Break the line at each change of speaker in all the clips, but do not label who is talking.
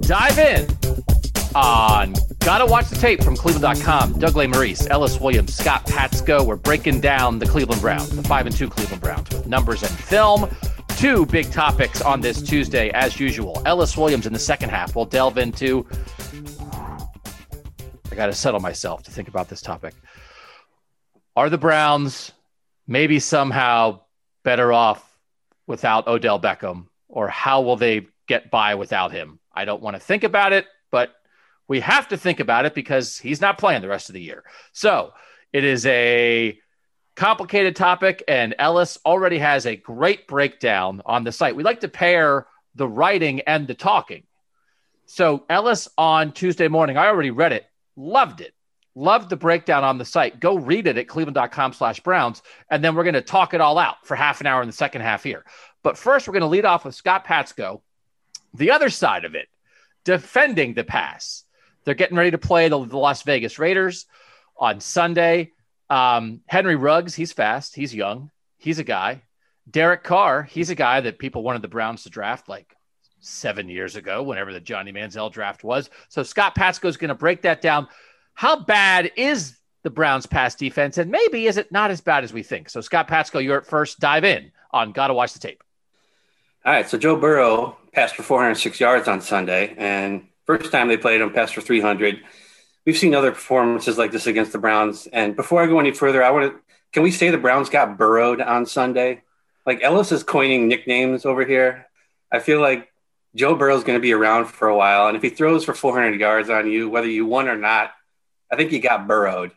Dive in on Gotta Watch the Tape from Cleveland.com. Doug Lesmerises, Ellis Williams, Scott Patsko. We're breaking down the Cleveland Browns, the 5 and 2 Cleveland Browns with numbers and film. Two big topics on this Tuesday, as usual. Ellis Williams in the second half. We'll delve into. I got to settle myself to think about this topic. Are the Browns maybe somehow better off without Odell Beckham, or how will they get by without him? I don't want to think about it, but we have to think about it because he's not playing the rest of the year. So it is a complicated topic, and Ellis already has a great breakdown on the site. We like to pair the writing and the talking. So Ellis on Tuesday morning, I already read it, loved it. Loved the breakdown on the site. Go read it at cleveland.com slash Browns. And then we're going to talk it all out for half an hour in the second half here. But first, we're going to lead off with Scott Patsko, the other side of it, defending the pass. They're getting ready to play the, the Las Vegas Raiders on Sunday. Um, Henry Ruggs, he's fast, he's young, he's a guy. Derek Carr, he's a guy that people wanted the Browns to draft like seven years ago, whenever the Johnny Manziel draft was. So Scott Patsko is going to break that down. How bad is the Browns' pass defense, and maybe is it not as bad as we think? So Scott Patsko, you're at first. Dive in on Got to Watch the Tape.
All right, so Joe Burrow passed for 406 yards on Sunday, and first time they played him, passed for 300. We've seen other performances like this against the Browns. And before I go any further, I want to can we say the Browns got burrowed on Sunday? Like Ellis is coining nicknames over here. I feel like Joe Burrow is going to be around for a while, and if he throws for 400 yards on you, whether you won or not, I think he got burrowed.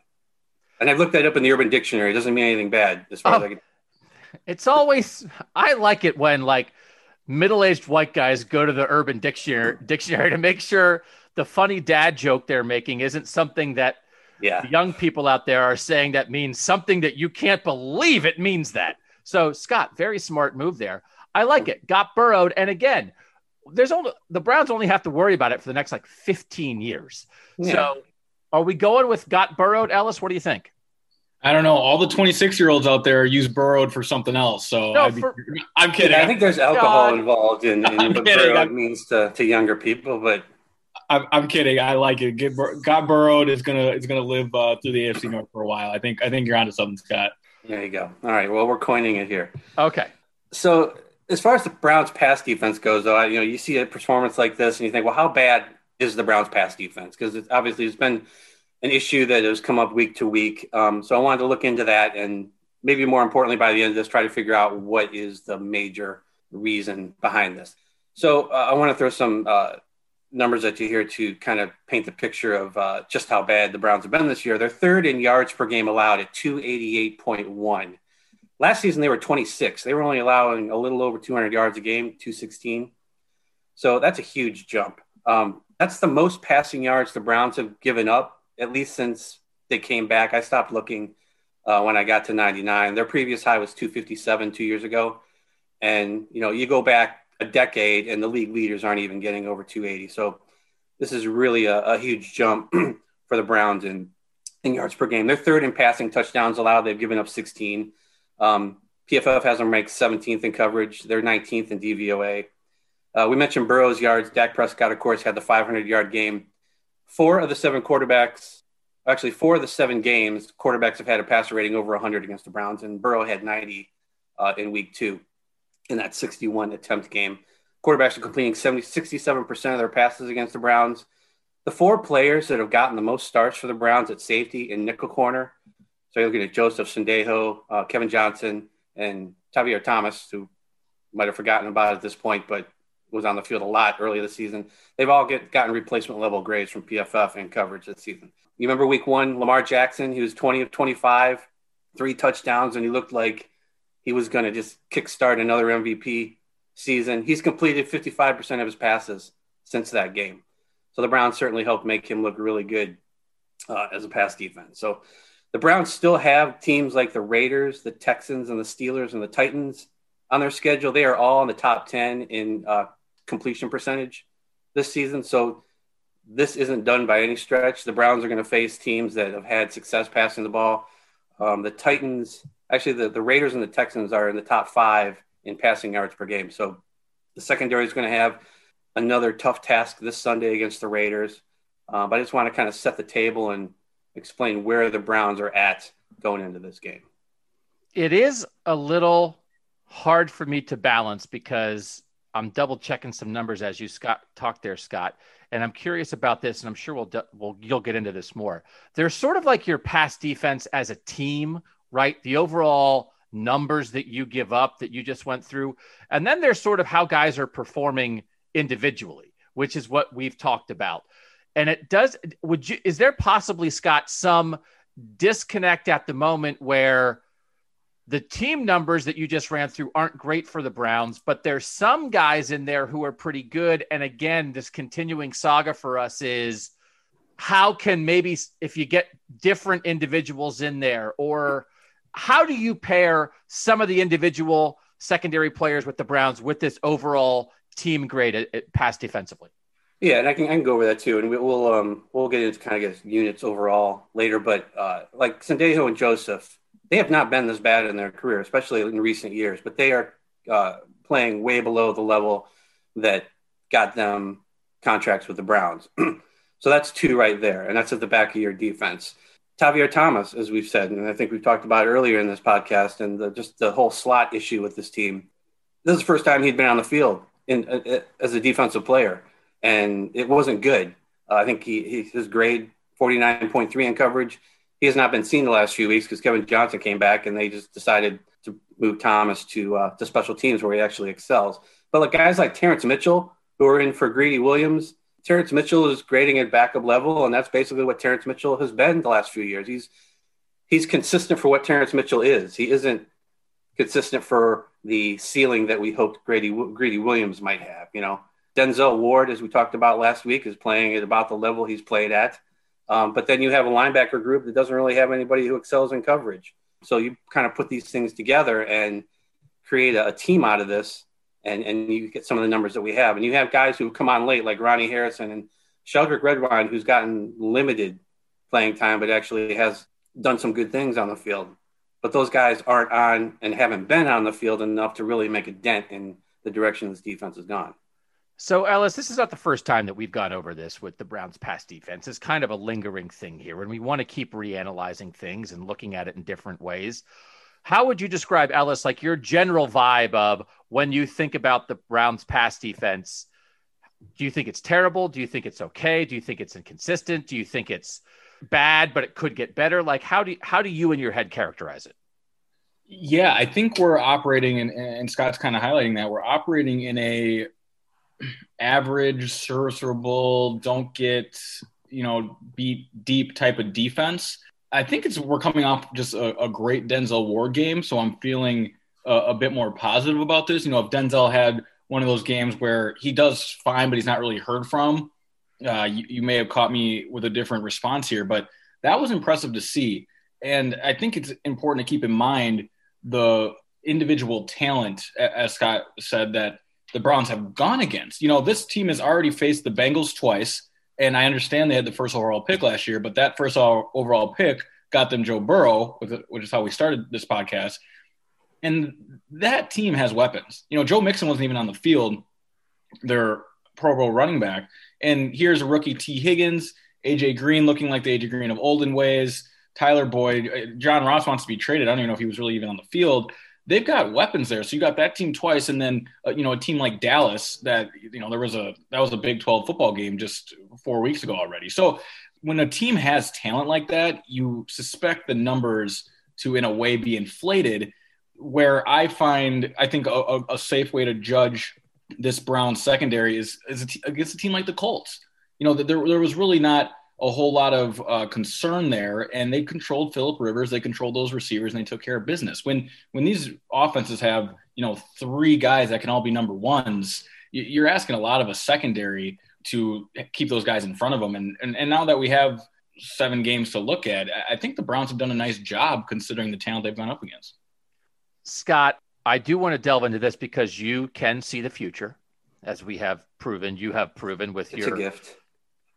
And I've looked that up in the Urban Dictionary. It doesn't mean anything bad as far oh, as I oh. can.
It's always I like it when like middle-aged white guys go to the Urban Dictionary dictionary to make sure the funny dad joke they're making isn't something that
yeah.
young people out there are saying that means something that you can't believe it means that. So Scott, very smart move there. I like it. Got burrowed, and again, there's only the Browns only have to worry about it for the next like 15 years. Yeah. So are we going with got burrowed, Ellis? What do you think?
I don't know. All the 26 year olds out there use burrowed for something else. So no, be, for, I'm kidding.
Yeah, I think there's alcohol God. involved in, in what kidding. burrowed I'm, means to, to younger people, but
I'm, I'm kidding. I like it. Get, got burrowed is gonna is gonna live uh, through the AFC North for a while. I think I think you're onto something, Scott.
There you go. All right. Well, we're coining it here.
Okay.
So as far as the Browns pass defense goes, though, you know, you see a performance like this, and you think, well, how bad is the Browns pass defense? Because it's obviously it's been an issue that has come up week to week. Um, so I wanted to look into that and maybe more importantly, by the end of this, try to figure out what is the major reason behind this. So uh, I want to throw some uh, numbers at you here to kind of paint the picture of uh, just how bad the Browns have been this year. They're third in yards per game allowed at 288.1. Last season, they were 26. They were only allowing a little over 200 yards a game, 216. So that's a huge jump. Um, that's the most passing yards the Browns have given up at least since they came back. I stopped looking uh, when I got to 99. Their previous high was 257 two years ago. And, you know, you go back a decade and the league leaders aren't even getting over 280. So this is really a, a huge jump for the Browns in, in yards per game. They're third in passing touchdowns allowed. They've given up 16. Um, PFF has them ranked 17th in coverage. They're 19th in DVOA. Uh, we mentioned Burrow's yards. Dak Prescott, of course, had the 500 yard game four of the seven quarterbacks, actually four of the seven games, quarterbacks have had a passer rating over 100 against the Browns, and Burrow had 90 uh, in week two. in that 61 attempt game. Quarterbacks are completing 70, 67% of their passes against the Browns. The four players that have gotten the most starts for the Browns at safety in nickel corner. So you're looking at Joseph Sendejo, uh, Kevin Johnson, and Tavierre Thomas, who might have forgotten about at this point, but was on the field a lot early this season. They've all get, gotten replacement level grades from PFF and coverage this season. You remember week one, Lamar Jackson, he was 20 of 25, three touchdowns, and he looked like he was going to just kickstart another MVP season. He's completed 55% of his passes since that game. So the Browns certainly helped make him look really good uh, as a pass defense. So the Browns still have teams like the Raiders, the Texans, and the Steelers and the Titans on their schedule. They are all in the top 10 in uh, completion percentage this season. So this isn't done by any stretch. The Browns are going to face teams that have had success passing the ball. Um, the Titans, actually, the, the Raiders and the Texans are in the top five in passing yards per game. So the secondary is going to have another tough task this Sunday against the Raiders. Uh, but I just want to kind of set the table and explain where the Browns are at going into this game.
It is a little hard for me to balance because I'm double checking some numbers as you Scott talk there, Scott, and I'm curious about this, and I'm sure we'll, we'll you'll get into this more. There's sort of like your pass defense as a team, right? The overall numbers that you give up that you just went through, and then there's sort of how guys are performing individually, which is what we've talked about. And it does. Would you? Is there possibly Scott some disconnect at the moment where? The team numbers that you just ran through aren't great for the Browns, but there's some guys in there who are pretty good. And again, this continuing saga for us is how can maybe if you get different individuals in there, or how do you pair some of the individual secondary players with the Browns with this overall team grade at, at pass defensively?
Yeah, and I can, I can go over that too, and we, will um we'll get into kind of get units overall later. But uh, like Sendejo and Joseph, they have not been this bad in their career, especially in recent years, but they are uh, playing way below the level that got them contracts with the Browns. so that's two right there, and that's at the back of your defense. Tavierre Thomas, as we've said, and I think we've talked about earlier in this podcast, and the, just the whole slot issue with this team. This is the first time he'd been on the field in, uh, uh as a defensive player, and it wasn't good. Uh, I think he, he, his grade 49.3 in coverage he has not been seen the last few weeks because Kevin Johnson came back and they just decided to move Thomas to uh, to special teams where he actually excels. But like guys like Terrence Mitchell who are in for Greedy Williams, Terrence Mitchell is grading at backup level, and that's basically what Terrence Mitchell has been the last few years. He's he's consistent for what Terrence Mitchell is. He isn't consistent for the ceiling that we hoped Grady Greedy Williams might have. You know, Denzel Ward, as we talked about last week, is playing at about the level he's played at. Um, but then you have a linebacker group that doesn't really have anybody who excels in coverage. So you kind of put these things together and create a, a, team out of this, and, and you get some of the numbers that we have. And you have guys who come on late, like Ronnie Harrison and Sheldrick Redwine, who's gotten limited playing time, but actually has done some good things on the field. But those guys aren't on and haven't been on the field enough to really make a dent in the direction this defense has gone.
So, Ellis, this is not the first time that we've gone over this with the Browns' pass defense. It's kind of a lingering thing here, and we want to keep reanalyzing things and looking at it in different ways. How would you describe, Ellis, like your general vibe of when you think about the Browns' pass defense? Do you think it's terrible? Do you think it's okay? Do you think it's inconsistent? Do you think it's bad, but it could get better? Like, how do you, how do you in your head characterize it?
Yeah, I think we're operating, and, and Scott's kind of highlighting that we're operating in a average, serviceable, don't get you know beat deep type of defense. I think it's we're coming off just a, a great Denzel Ward game, so I'm feeling a, a, bit more positive about this. You know, if Denzel had one of those games where he does fine, but he's not really heard from, uh, you, you may have caught me with a different response here. But that was impressive to see, and I think it's important to keep in mind the individual talent, as Scott said, that the Browns have gone against. You know, this team has already faced the Bengals twice, and I understand they had the first overall pick last year, but that first overall pick got them Joe Burrow, which is how we started this podcast. And that team has weapons. You know, Joe Mixon wasn't even on the field, their Pro Bowl running back. And here's a rookie Tee Higgins, AJ Green looking like the AJ Green of olden ways, Tyler Boyd, uh, John Ross wants to be traded. I don't even know if he was really even on the field. They've got weapons there. So you got that team twice, and then uh, you know a team like Dallas that you know there was a that was a Big Twelve football game just four weeks ago already. So when a team has talent like that, you suspect the numbers to in a way be inflated. Where I find I think a, a safe way to judge this Brown secondary is is a t- against a team like the Colts. You know that there there was really not a whole lot of uh, concern there, and they controlled Philip Rivers. They controlled those receivers, and they took care of business. When when these offenses have you know three guys that can all be number ones, you're asking a lot of a secondary to keep those guys in front of them. And and, and now that we have seven games to look at, I think the Browns have done a nice job considering the talent they've gone up against.
Scott, I do want to delve into this because you can see the future, as we have proven. You have proven with
it's
your
gift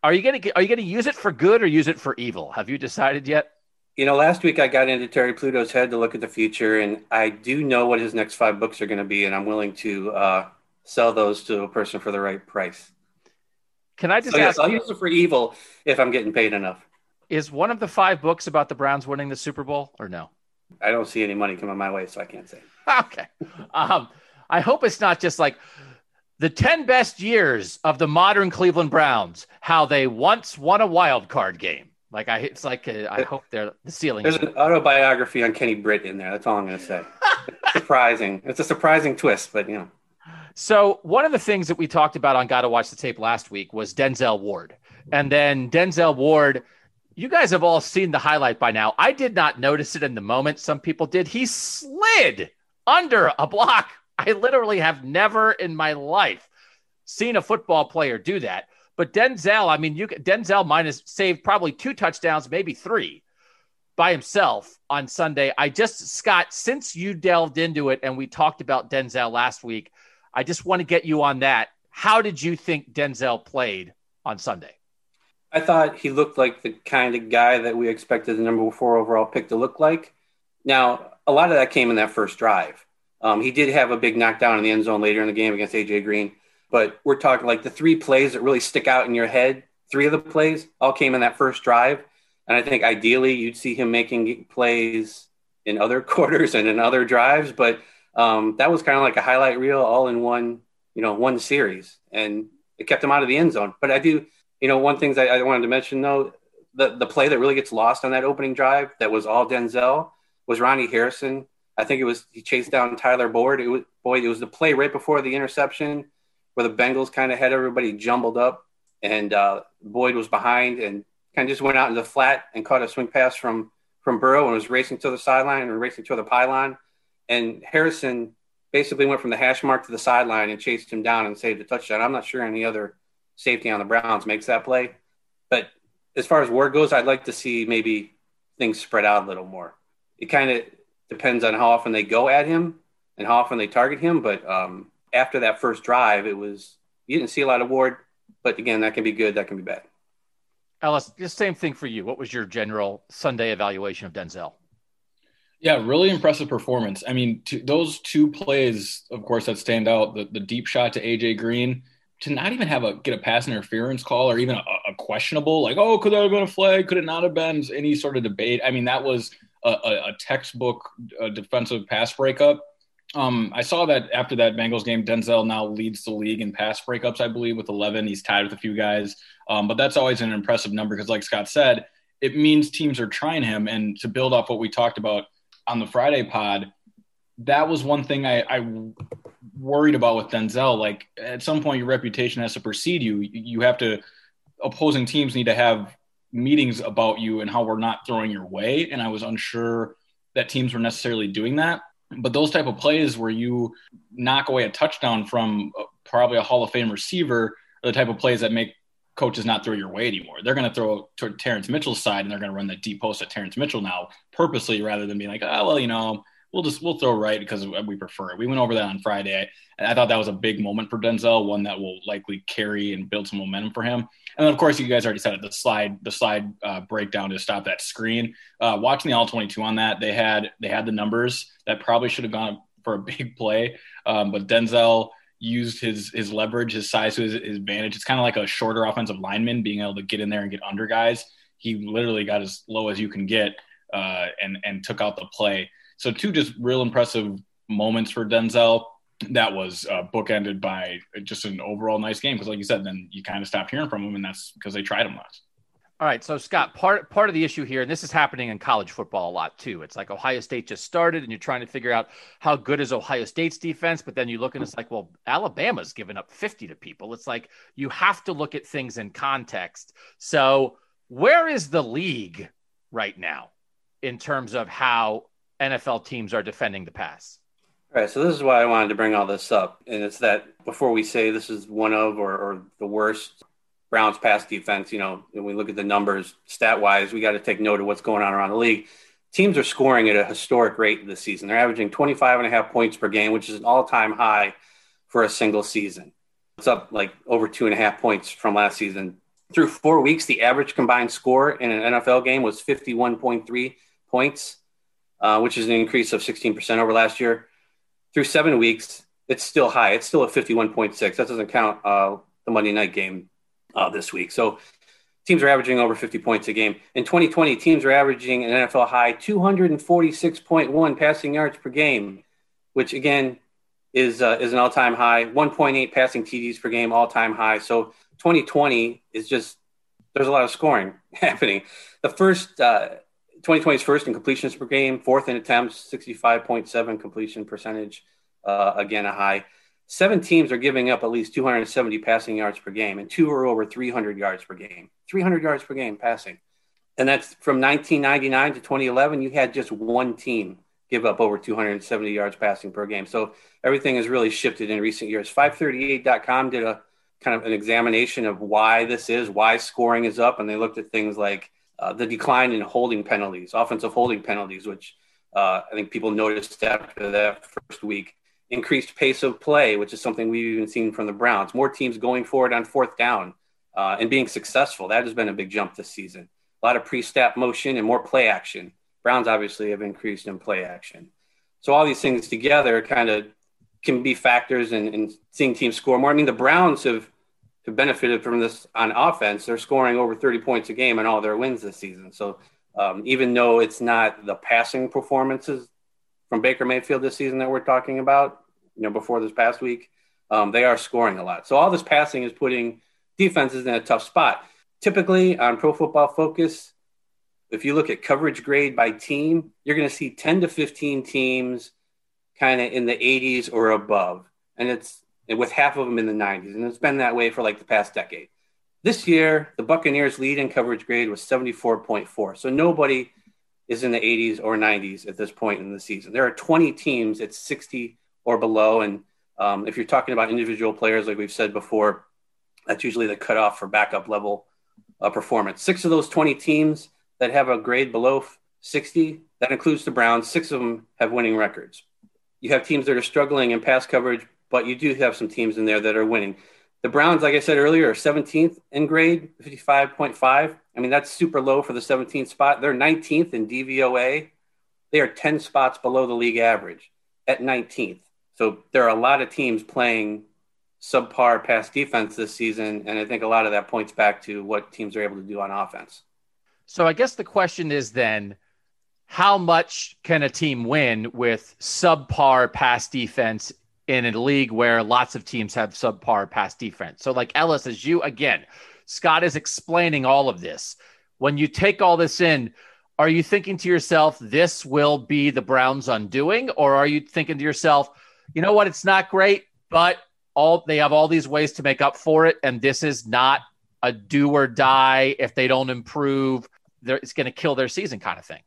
are you gonna are you gonna use it for good or use it for evil? Have you decided yet?
You know, last week I got into Terry Pluto's head to look at the future, and I do know what his next five books are going to be, and I'm willing to uh, sell those to a person for the right price.
Can I just
so,
ask?
Yes, I'll use it for evil if I'm getting paid enough.
Is one of the five books about the Browns winning the Super Bowl or no?
I don't see any money coming my way, so I can't say.
Okay. Um, I hope it's not just like the 10 best years of the modern Cleveland Browns, how they once won a wild card game. Like I, it's like a, I hope they're the ceiling.
There's an autobiography on Kenny Britt in there. That's all I'm going to say. it's surprising. It's a surprising twist, but you know.
So one of the things that we talked about on Got to Watch the Tape last week was Denzel Ward, and then Denzel Ward. You guys have all seen the highlight by now. I did not notice it in the moment. Some people did. He slid under a block I literally have never in my life seen a football player do that. But Denzel, I mean, you Denzel minus saved probably two touchdowns, maybe three by himself on Sunday. I just Scott, since you delved into it and we talked about Denzel last week, I just want to get you on that. How did you think Denzel played on Sunday?
I thought he looked like the kind of guy that we expected the number four overall pick to look like. Now, a lot of that came in that first drive. Um, he did have a big knockdown in the end zone later in the game against AJ Green, but we're talking like the three plays that really stick out in your head. Three of the plays all came in that first drive, and I think ideally you'd see him making plays in other quarters and in other drives. But um, that was kind of like a highlight reel all in one, you know, one series, and it kept him out of the end zone. But I do, you know, one thing I, I wanted to mention though, the the play that really gets lost on that opening drive that was all Denzel was Ronnie Harrison I think it was he chased down Tyler Boyd. It was. It was the play right before the interception where the Bengals kind of had everybody jumbled up, and uh, Boyd was behind and kind of just went out in the flat and caught a swing pass from from Burrow and was racing to the sideline and racing to the pylon. And Harrison basically went from the hash mark to the sideline and chased him down and saved a touchdown. I'm not sure any other safety on the Browns makes that play, but as far as Ward goes, I'd like to see maybe things spread out a little more. It kind of depends on how often they go at him and how often they target him. But um, after that first drive, it was you didn't see a lot of Ward. But again, that can be good, that can be bad.
Ellis, the same thing for you. What was your general Sunday evaluation of Denzel?
Yeah, really impressive performance. I mean, to, those two plays, of course, that stand out. The, the deep shot to AJ Green to not even have a get a pass interference call or even a, a questionable, like, oh, could that have been a flag? Could it not have been any sort of debate? I mean, that was a, a textbook uh, defensive pass breakup. Um, I saw that after that Bengals game, Denzel now leads the league in pass breakups, I believe, with 11. He's tied with a few guys. Um, but that's always an impressive number because, like Scott said, it means teams are trying him. And to build off what we talked about on the Friday pod, that was one thing I, I worried about with Denzel. Like at some point, your reputation has to precede you. You have to, opposing teams need to have meetings about you and how we're not throwing your way. And I was unsure that teams were necessarily doing that. But those type of plays where you knock away a touchdown from uh, probably a Hall of Fame receiver are the type of plays that make coaches not throw your way anymore. They're going to throw to Terrence Mitchell's side and they're going to run that deep post at Terrence Mitchell now purposely rather than being like, oh, well, you know, we'll just we'll throw right because we prefer it. We went over that on Friday, and I thought that was a big moment for Denzel, one that will likely carry and build some momentum for him. And then, of course, you guys already said it. The slide, the slide uh, breakdown to stop that screen. Uh, watching the all twenty two on that, they had they had the numbers that probably should have gone for a big play, um, but Denzel used his his leverage, his size to his, his advantage. It's kind of like a shorter offensive lineman being able to get in there and get under guys. He literally got as low as you can get uh, and and took out the play. So two just real impressive moments for Denzel that was uh, bookended by just an overall nice game. Because, like you said, then you kind of stopped hearing from them, and that's because they tried them less.
All right, so Scott, part part of the issue here, and this is happening in college football a lot too. It's like Ohio State just started, and you're trying to figure out how good is Ohio State's defense, but then you look and it's like, well, Alabama's given up 50 to people. It's like you have to look at things in context. So, where is the league right now in terms of how NFL teams are defending the pass?
All right, so this is why I wanted to bring all this up, and it's that before we say this is one of or, or the worst Browns pass defense, you know, when we look at the numbers stat wise, we got to take note of what's going on around the league. Teams are scoring at a historic rate this season. They're averaging 25 and a half points per game, which is an all time high for a single season. It's up like over two and a half points from last season. Through four weeks, the average combined score in an NFL game was 51.3 points, uh, which is an increase of 16% over last year. Through seven weeks, it's still high. It's still at 51.6. That doesn't count uh, the Monday night game uh, this week. So teams are averaging over 50 points a game. In 2020, teams are averaging an NFL high 246.1 passing yards per game, which again is uh, is an all time high. 1.8 passing TDs per game, all time high. So 2020 is just there's a lot of scoring happening. The first uh, 2020's first in completions per game, fourth in attempts, 65.7 completion percentage, uh, again a high. Seven teams are giving up at least 270 passing yards per game, and two are over 300 yards per game. 300 yards per game passing. And that's from 1999 to 2011. You had just one team give up over 270 yards passing per game. So everything has really shifted in recent years. 538.com did a kind of an examination of why this is, why scoring is up, and they looked at things like uh, the decline in holding penalties, offensive holding penalties, which uh, I think people noticed after that first week increased pace of play, which is something we've even seen from the Browns. More teams going forward on fourth down uh, and being successful. That has been a big jump this season. A lot of pre-snap motion and more play action. Browns obviously have increased in play action. So all these things together kind of can be factors in, in seeing teams score more. I mean, the Browns have, benefited from this on offense. They're scoring over 30 points a game in all their wins this season. So um, even though it's not the passing performances from Baker Mayfield this season that we're talking about, you know, before this past week, um, they are scoring a lot. So all this passing is putting defenses in a tough spot. Typically on Pro Football Focus, if you look at coverage grade by team, you're going to see 10 to 15 teams kind of in the 80s or above, and it's with half of them in the 90s, and it's been that way for like the past decade. This year, the Buccaneers' lead in coverage grade was 74.4. So nobody is in the 80s or 90s at this point in the season. There are 20 teams at 60 or below. And um, if you're talking about individual players, like we've said before, that's usually the cutoff for backup level uh, performance. Six of those 20 teams that have a grade below 60, that includes the Browns, six of them have winning records. You have teams that are struggling in pass coverage, but you do have some teams in there that are winning. The Browns, like I said earlier, are 17th in grade, 55.5. I mean, that's super low for the 17th spot. They're 19th in DVOA. They are 10 spots below the league average at 19th. So there are a lot of teams playing subpar pass defense this season. And I think a lot of that points back to what teams are able to do on offense.
So I guess the question is then how much can a team win with subpar pass defense in a league where lots of teams have subpar pass defense. So, like Ellis, as you again, Scott is explaining all of this. When you take all this in, are you thinking to yourself, this will be the Browns' undoing? Or are you thinking to yourself, you know what, it's not great, but all they have all these ways to make up for it, and this is not a do or die if they don't improve. It's going to kill their season kind of thing.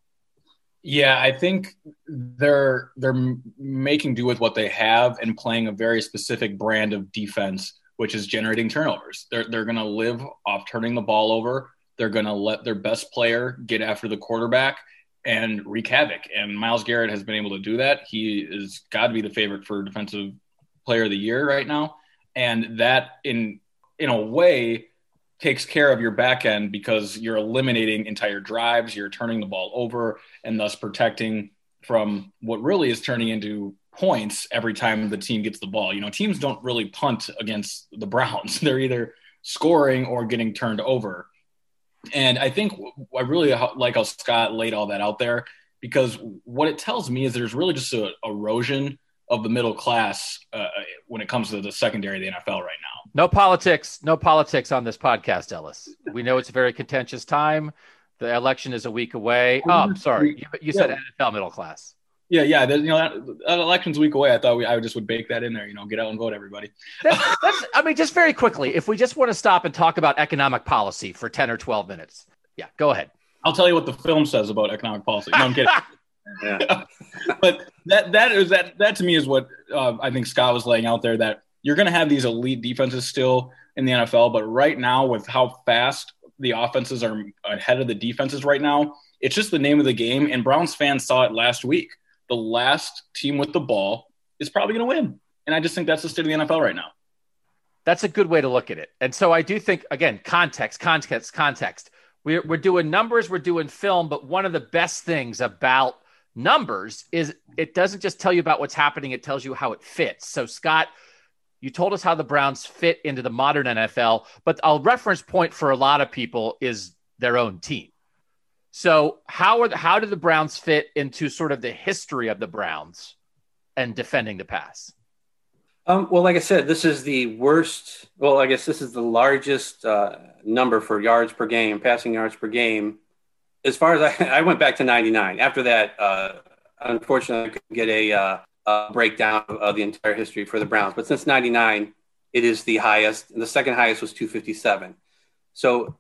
Yeah, I think they're they're making do with what they have and playing a very specific brand of defense, which is generating turnovers. They're they're going to live off turning the ball over. They're going to let their best player get after the quarterback and wreak havoc. And Myles Garrett has been able to do that. He is got to be the favorite for defensive player of the year right now, and that in in a way takes care of your back end because you're eliminating entire drives, you're turning the ball over, and thus protecting from what really is turning into points every time the team gets the ball. You know, teams don't really punt against the Browns, they're either scoring or getting turned over. And I think I really like how Scott laid all that out there because what it tells me is there's really just an erosion of the middle class uh, when it comes to the secondary of the NFL right now.
No politics, no politics on this podcast, Ellis. We know it's a very contentious time. The election is a week away. Oh, I'm sorry. You, you said NFL middle class.
Yeah, yeah. You know, that, that, election's a week away. I thought we, I just would bake that in there. You know, get out and vote, everybody.
That's, that's, I mean, just very quickly, if we just want to stop and talk about economic policy for ten or twelve minutes, yeah, go ahead.
I'll tell you what the film says about economic policy. No, I'm kidding. but that that is that that to me is what uh, I think Scott was laying out there. That you're going to have these elite defenses still in the NFL, but right now with how fast the offenses are ahead of the defenses right now, it's just the name of the game. And Browns fans saw it last week the last team with the ball is probably going to win. And I just think that's the state of the NFL right now.
That's a good way to look at it. And so I do think, again, context, context, context. We're, we're doing numbers, we're doing film, but one of the best things about numbers is it doesn't just tell you about what's happening, it tells you how it fits. So, Scott, you told us how the Browns fit into the modern NFL, but a reference point for a lot of people is their own team. So how are the, how do the Browns fit into sort of the history of the Browns and defending the pass?
Um, well, like I said, this is the worst. Well, I guess this is the largest uh, number for yards per game, passing yards per game. As far as I, I went back to '99. After that, uh, unfortunately, I couldn't get a, uh, a breakdown of the entire history for the Browns. But since '99, it is the highest. And the second highest was 257. So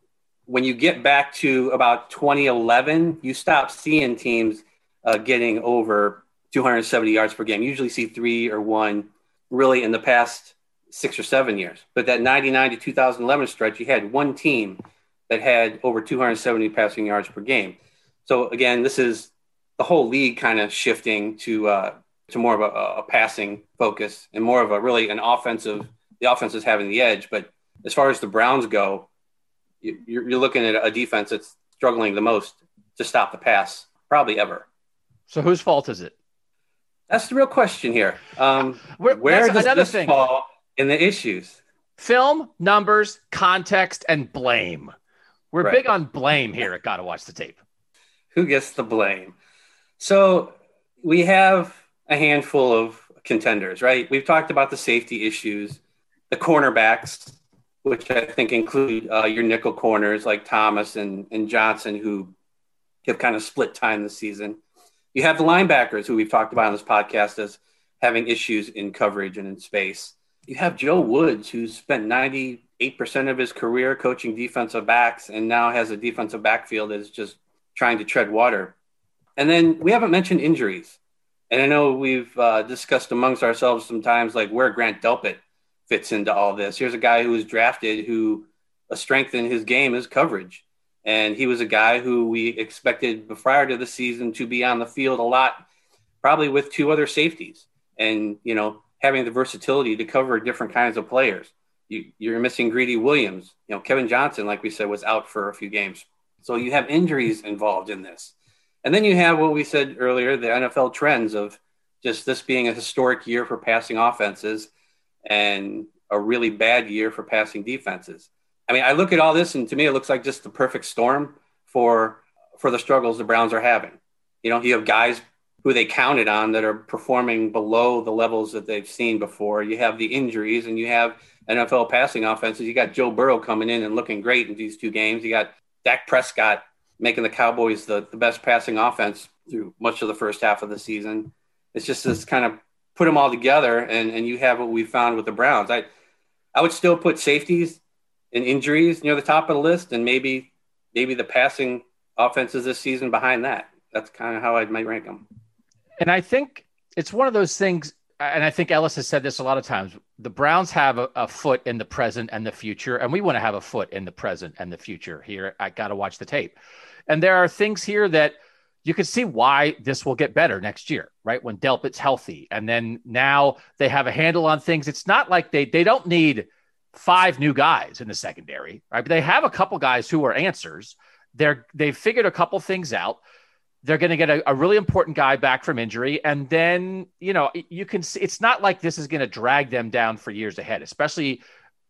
when you get back to about 2011, you stop seeing teams uh, getting over 270 yards per game. You usually see three or one really in the past six or seven years. But that 99 to 2011 stretch, you had one team that had over 270 passing yards per game. So again, this is the whole league kind of shifting to uh, to more of a, a passing focus and more of a really an offensive. The offense is having the edge, but as far as the Browns go, you're, you're looking at a defense that's struggling the most to stop the pass, probably ever.
So whose fault is it?
That's the real question here. Um, where, where does this thing. fall in the issues?
Film, numbers, context, and blame. We're right. big on blame here at Gotta Watch the Tape.
Who gets the blame? So we have a handful of contenders, right? We've talked about the safety issues, the cornerbacks, which I think include uh, your nickel corners like Thomas and, and Johnson, who have kind of split time this season. You have the linebackers, who we've talked about on this podcast as having issues in coverage and in space. You have Joe Woods, who's spent 98% of his career coaching defensive backs and now has a defensive backfield that's just trying to tread water. And then we haven't mentioned injuries. And I know we've uh, discussed amongst ourselves sometimes like where Grant Delpit fits into all this. Here's a guy who was drafted who a strength in his game is coverage. And he was a guy who we expected prior to the season to be on the field a lot, probably with two other safeties and, you know, having the versatility to cover different kinds of players. You, are missing Greedy Williams. You know, Kevin Johnson, like we said, was out for a few games. So you have injuries involved in this. And then you have what we said earlier the NFL trends of just this being a historic year for passing offenses and a really bad year for passing defenses. I mean, I look at all this, and to me, it looks like just the perfect storm for for the struggles the Browns are having. You know, you have guys who they counted on that are performing below the levels that they've seen before. You have the injuries, and you have NFL passing offenses. You got Joe Burrow coming in and looking great in these two games. You got Dak Prescott making the Cowboys the, the best passing offense through much of the first half of the season. It's just this kind of put them all together, and, and you have what we found with the Browns. I I would still put safeties and injuries near the top of the list, and maybe maybe the passing offenses this season behind that. That's kind of how I might rank them.
And I think it's one of those things, and I think Ellis has said this a lot of times. The Browns have a, a foot in the present and the future, and we want to have a foot in the present and the future here. I got to watch the tape. And there are things here that – you can see why this will get better next year, right? When Delpit's healthy. And then now they have a handle on things. It's not like they they don't need five new guys in the secondary, right? But they have a couple guys who are answers. They're they've figured a couple things out. They're going to get a, a, really important guy back from injury. And then, you know, you can see it's not like this is going to drag them down for years ahead, especially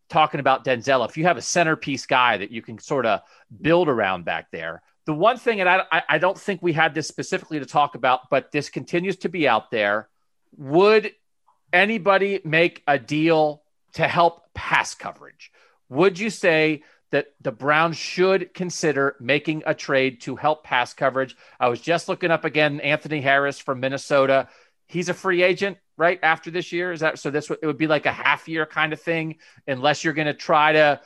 talking about Denzel. If you have a centerpiece guy that you can sort of build around back there, the one thing, and I, I don't think we had this specifically to talk about, but this continues to be out there. Would anybody make a deal to help pass coverage, would you say that the Browns should consider making a trade to help pass coverage? I was just looking up again Anthony Harris from Minnesota. He's a free agent, right? After this year, is that so? This it would be like a half year kind of thing, unless you're going to try to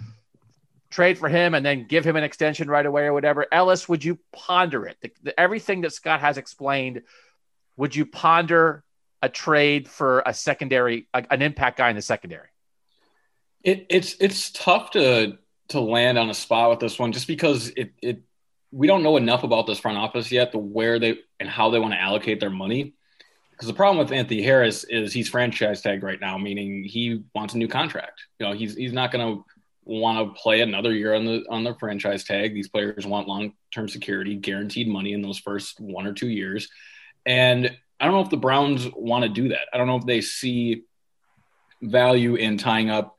trade for him and then give him an extension right away or whatever. Ellis, would you ponder it? The, the, everything that Scott has explained, would you ponder a trade for a secondary, a, an impact guy in the secondary?
It, it's it's tough to to land on a spot with this one just because it it we don't know enough about this front office yet, to where they and how they want to allocate their money. Because the problem with Anthony Harris is he's franchise tag right now, meaning he wants a new contract. You know, he's he's not going to want to play another year on the on the franchise tag. These players want long term security, guaranteed money in those first one or two years. And I don't know if the Browns want to do that. I don't know if they see value in tying up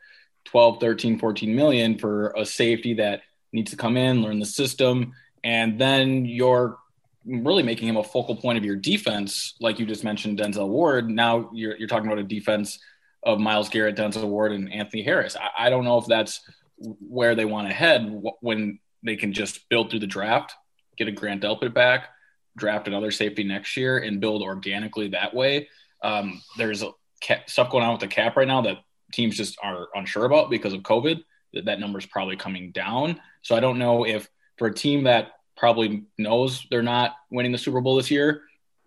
12, 13, 14 million for a safety that needs to come in, learn the system, and then you're really making him a focal point of your defense, like you just mentioned, Denzel Ward. Now you're, you're talking about a defense of Myles Garrett, Denzel Ward, and Anthony Harris. I, I don't know if that's where they want to head when they can just build through the draft, get a Grant Delpit back, draft another safety next year, and build organically that way. Um, there's cap, stuff going on with the cap right now that teams just are unsure about because of COVID. That that number is probably coming down. So I don't know if for a team that probably knows they're not winning the Super Bowl this year,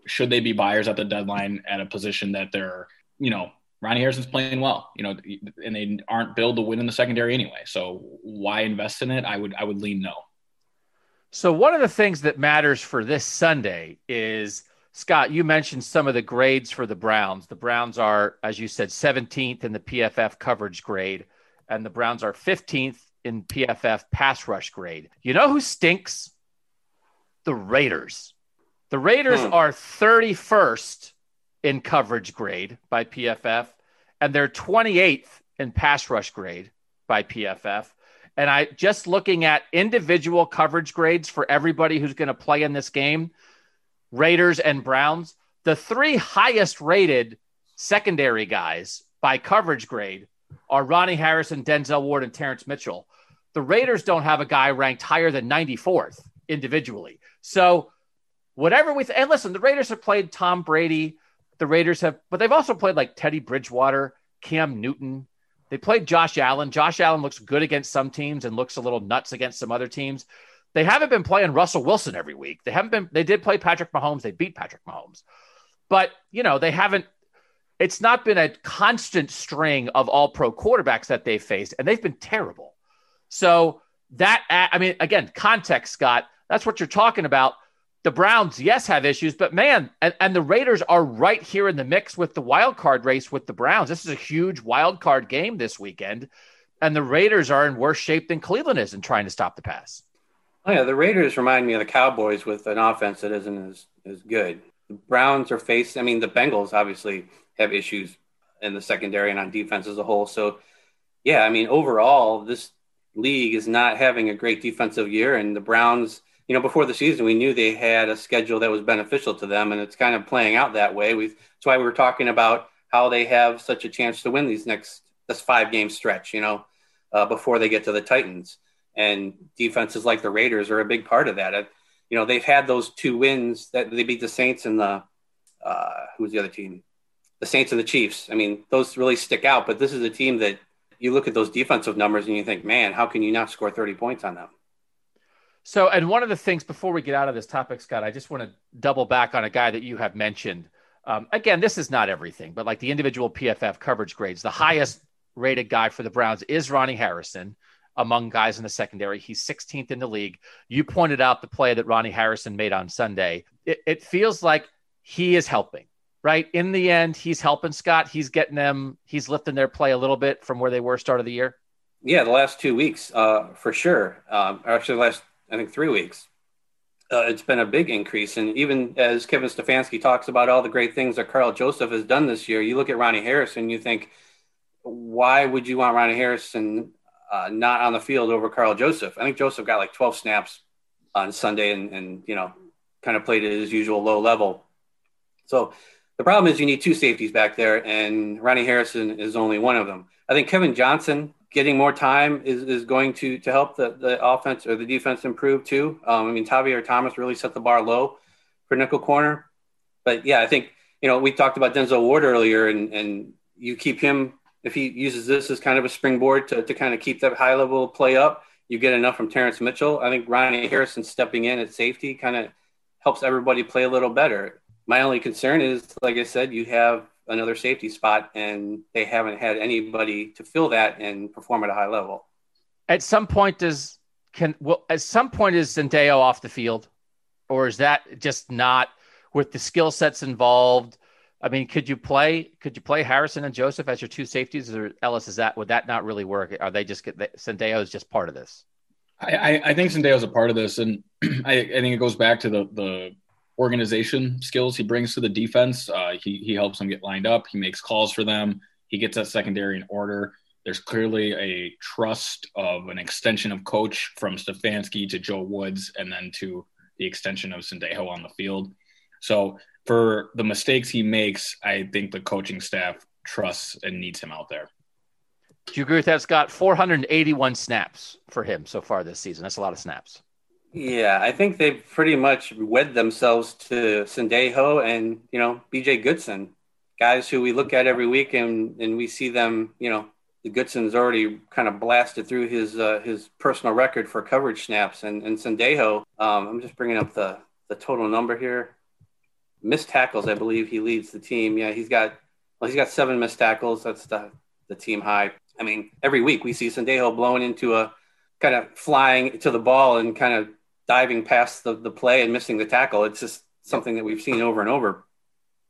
should they be buyers at the deadline at a position that they're, you know, Ronnie Harrison's playing well, you know, and they aren't billed to win in the secondary anyway. So why invest in it? I would I would lean no.
So one of the things that matters for this Sunday is Scott, you mentioned some of the grades for the Browns. The Browns are, as you said, 17th in the PFF coverage grade, and the Browns are 15th in PFF pass rush grade. You know who stinks? the Raiders. The Raiders hmm. are 31st in coverage grade by PFF, and they're 28th in pass rush grade by PFF. And I just looking at individual coverage grades for everybody who's going to play in this game, Raiders and Browns, the three highest rated secondary guys by coverage grade are Ronnie Harrison, Denzel Ward, and Terrence Mitchell. The Raiders don't have a guy ranked higher than 94th individually. So whatever we th- and listen, the Raiders have played Tom Brady. The Raiders have, but they've also played like Teddy Bridgewater, Cam Newton. They played Josh Allen. Josh Allen looks good against some teams and looks a little nuts against some other teams. They haven't been playing Russell Wilson every week. They haven't been. They did play Patrick Mahomes. They beat Patrick Mahomes, but you know they haven't. It's not been a constant string of all pro quarterbacks that they've faced, and they've been terrible. So that I mean, again, context, Scott. That's what you're talking about. The Browns, yes, have issues, but man, and, and the Raiders are right here in the mix with the wild card race with the Browns. This is a huge wild card game this weekend, and the Raiders are in worse shape than Cleveland is in trying to stop the pass.
Oh yeah, the Raiders remind me of the Cowboys with an offense that isn't as, as good. The Browns are faced. I mean, the Bengals obviously have issues in the secondary and on defense as a whole. So, yeah, I mean, overall, this league is not having a great defensive year, and the Browns you know, before the season, we knew they had a schedule that was beneficial to them, and it's kind of playing out that way. We that's why we were talking about how they have such a chance to win these next this five game stretch. You know, uh, before they get to the Titans, and defenses like the Raiders are a big part of that. It, you know, they've had those two wins that they beat the Saints and the uh, who's the other team, the Saints and the Chiefs. I mean, those really stick out. But this is a team that you look at those defensive numbers and you think, man, how can you not score thirty points on them?
So, and one of the things before we get out of this topic, Scott, I just want to double back on a guy that you have mentioned. Um, again, this is not everything, but like the individual PFF coverage grades, the highest rated guy for the Browns is Ronnie Harrison among guys in the secondary. He's 16th in the league. You pointed out the play that Ronnie Harrison made on Sunday. It, it feels like he is helping, right? In the end, he's helping Scott. He's getting them, he's lifting their play a little bit from where they were start of the year.
Yeah, the last two weeks, uh, for sure. Um, actually, the last I think three weeks. Uh, it's been a big increase. And even as Kevin Stefanski talks about all the great things that Karl Joseph has done this year, you look at Ronnie Harrison, you think, why would you want Ronnie Harrison uh, not on the field over Karl Joseph? I think Joseph got like 12 snaps on Sunday and, and you know, kind of played at his usual low level. So The problem is you need two safeties back there, and Ronnie Harrison is only one of them. I think Kevin Johnson getting more time is, is going to to help the, the offense or the defense improve too. Um, I mean, Tavierre Thomas really set the bar low for nickel corner, but yeah, I think you know we talked about Denzel Ward earlier, and and you keep him if he uses this as kind of a springboard to to kind of keep that high level play up. You get enough from Terrance Mitchell. I think Ronnie Harrison stepping in at safety kind of helps everybody play a little better. My only concern is, like I said, you have another safety spot, and they haven't had anybody to fill that and perform at a high level.
At some point, does can well at some point is Sendejo off the field, or is that just not with the skill sets involved? I mean, could you play could you play Harrison and Joseph as your two safeties, or Ellis? Is that would that not really work? Are they just get Sendejo is just part of this?
I, I think Sendejo is a part of this, and I, I think it goes back to the the organization skills he brings to the defense. Uh, he he helps them get lined up. He makes calls for them. He gets that secondary in order. There's clearly a trust of an extension of coach from Stefanski to Joe Woods, and then to the extension of Sendejo on the field. So for the mistakes he makes, I think the coaching staff trusts and needs him out there.
Do you agree with that, Scott? 481 snaps for him so far this season. That's a lot of snaps.
Yeah, I think they've pretty much wed themselves to Sendejo and you know BJ Goodson, guys who we look at every week and and we see them. You know, the Goodson's already kind of blasted through his uh, his personal record for coverage snaps, and and Sendejo. Um, I'm just bringing up the the total number here. Missed tackles, I believe he leads the team. Yeah, he's got well, he's got seven missed tackles. That's the the team high. I mean, every week we see Sendejo blowing into a kind of flying to the ball and kind of diving past the, the play and missing the tackle. It's just something that we've seen over and over.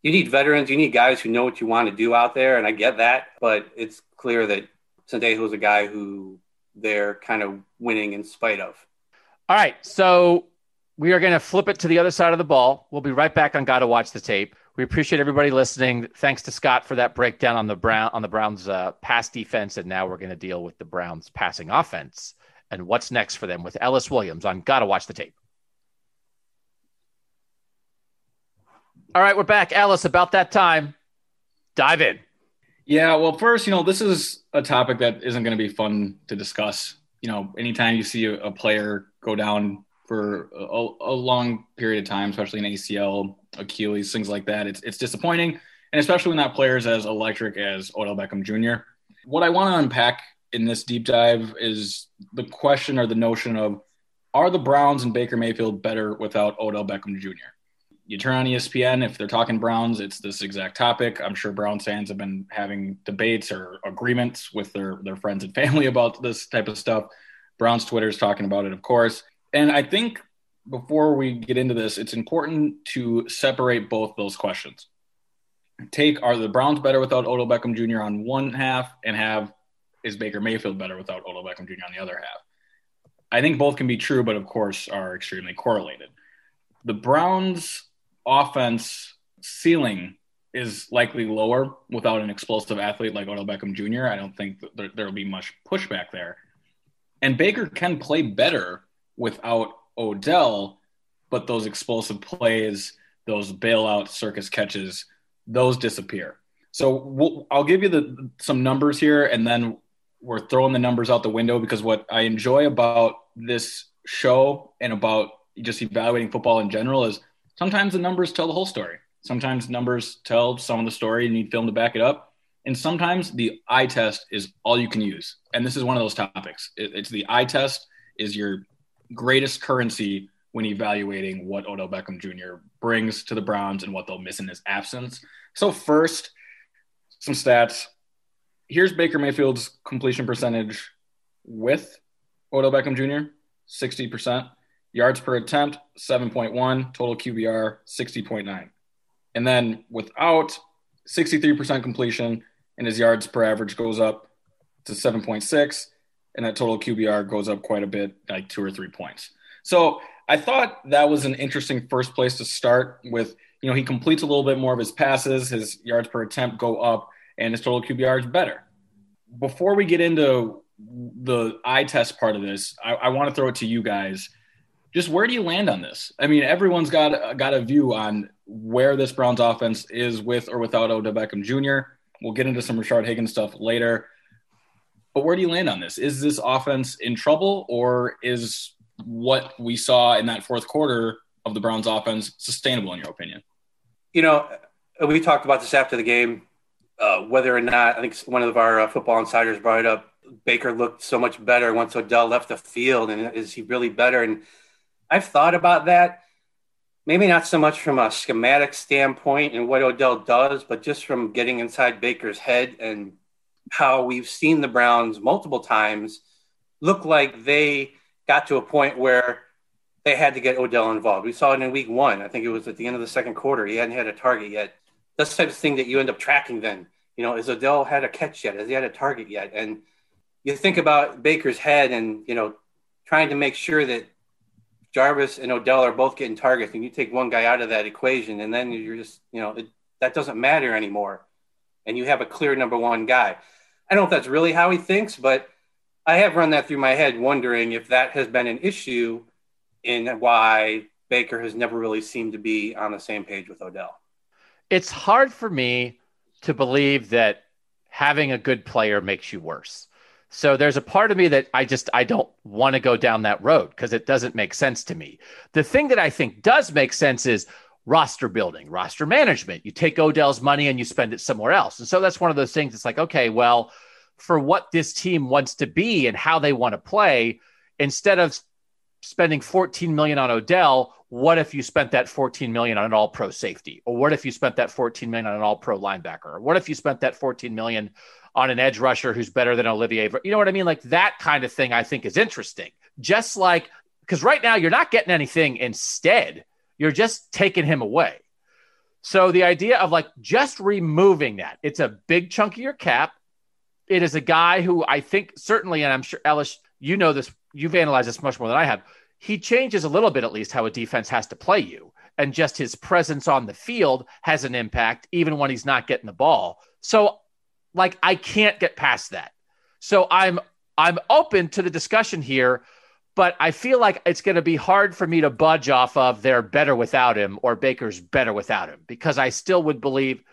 You need veterans, you need guys who know what you want to do out there, and I get that, but it's clear that Sendejo is a guy who they're kind of winning in spite of.
All right, so we are going to flip it to the other side of the ball. We'll be right back on Got to Watch the Tape. We appreciate everybody listening. Thanks to Scott for that breakdown on the Brown on the Browns' uh, pass defense, and now we're going to deal with the Browns' passing offense and what's next for them with Ellis Williams on Gotta Watch the Tape. All right, we're back. Ellis, about that time, dive in.
Yeah, well, first, you know, this is a topic that isn't going to be fun to discuss. You know, anytime you see a, player go down for a, a, long period of time, especially an ACL, Achilles, things like that, it's, it's disappointing. And especially when that player is as electric as Odell Beckham Jr. What I want to unpack in this deep dive is the question or the notion of are the Browns and Baker Mayfield better without Odell Beckham Jr.? You turn on ESPN, if they're talking Browns, it's this exact topic. I'm sure Browns fans have been having debates or agreements with their, their friends and family about this type of stuff. Browns Twitter is talking about it, of course. And I think before we get into this, it's important to separate both those questions. Take are the Browns better without Odell Beckham Jr. on one half and have is Baker Mayfield better without Odell Beckham Jr. on the other half? I think both can be true, but of course are extremely correlated. The Browns' offense ceiling is likely lower without an explosive athlete like Odell Beckham Jr. I don't think there will be much pushback there. And Baker can play better without Odell, but those explosive plays, those bailout circus catches, those disappear. So we'll, I'll give you the some numbers here, and then we're throwing the numbers out the window because what I enjoy about this show and about just evaluating football in general is sometimes the numbers tell the whole story. Sometimes numbers tell some of the story and you need film to back it up. And sometimes the eye test is all you can use. And this is one of those topics. It, it's the eye test is your greatest currency when evaluating what Odell Beckham Jr. brings to the Browns and what they'll miss in his absence. So first, some stats here's Baker Mayfield's completion percentage with Odell Beckham Jr. 60%. Yards per attempt, 7.1. Total QBR, 60.9. And then without 63% completion, and his yards per average goes up to 7.6, and that total QBR goes up quite a bit, like two or three points. So I thought that was an interesting first place to start with. You know, he completes a little bit more of his passes, his yards per attempt go up, and his total QBR is better. Before we get into the eye test part of this, I, I want to throw it to you guys. Just where do you land on this? I mean, everyone's got got a view on where this Browns offense is with or without Odell Beckham Jr. We'll get into some Rashard Higgins stuff later. But where do you land on this? Is this offense in trouble, or is what we saw in that fourth quarter of the Browns offense sustainable, in your opinion?
You know, we talked about this after the game, uh, whether or not I think one of our uh, football insiders brought it up. Baker looked so much better once Odell left the field, and is he really better? And I've thought about that. Maybe not so much from a schematic standpoint and what Odell does, but just from getting inside Baker's head and how we've seen the Browns multiple times look like they got to a point where they had to get Odell involved. We saw it in week one. I think it was at the end of the second quarter. He hadn't had a target yet. That's the type of thing that you end up tracking then. You know, is Odell had a catch yet? Has he had a target yet? And you think about Baker's head and, you know, trying to make sure that Jarvis and Odell are both getting targets and you take one guy out of that equation and then you're just, you know, it, that doesn't matter anymore. And you have a clear number one guy. I don't know if that's really how he thinks, but I have run that through my head, wondering if that has been an issue in why Baker has never really seemed to be on the same page with Odell.
It's hard for me to believe that having a good player makes you worse. So there's a part of me that I just I don't want to go down that road because it doesn't make sense to me. The thing that I think does make sense is roster building, roster management. You take Odell's money and you spend it somewhere else. And so that's one of those things. It's like, okay, well, for what this team wants to be and how they want to play, instead of spending 14 million on Odell, what if you spent that 14 million on an all pro safety? Or what if you spent that 14 million on an all pro linebacker? Or what if you spent that 14 million on an edge rusher who's better than Olivier? You know what I mean? Like that kind of thing I think is interesting. Just like because right now you're not getting anything instead you're just taking him away. So the idea of like just removing that, it's a big chunk of your cap. It is a guy who I think certainly, and I'm sure Ellis, you know this, you've analyzed this much more than I have. He changes a little bit, at least, how a defense has to play you. And just his presence on the field has an impact, even when he's not getting the ball. So, like, I can't get past that. So I'm I'm open to the discussion here but I feel like it's going to be hard for me to budge off of they're better without him or Baker's better without him because I still would believe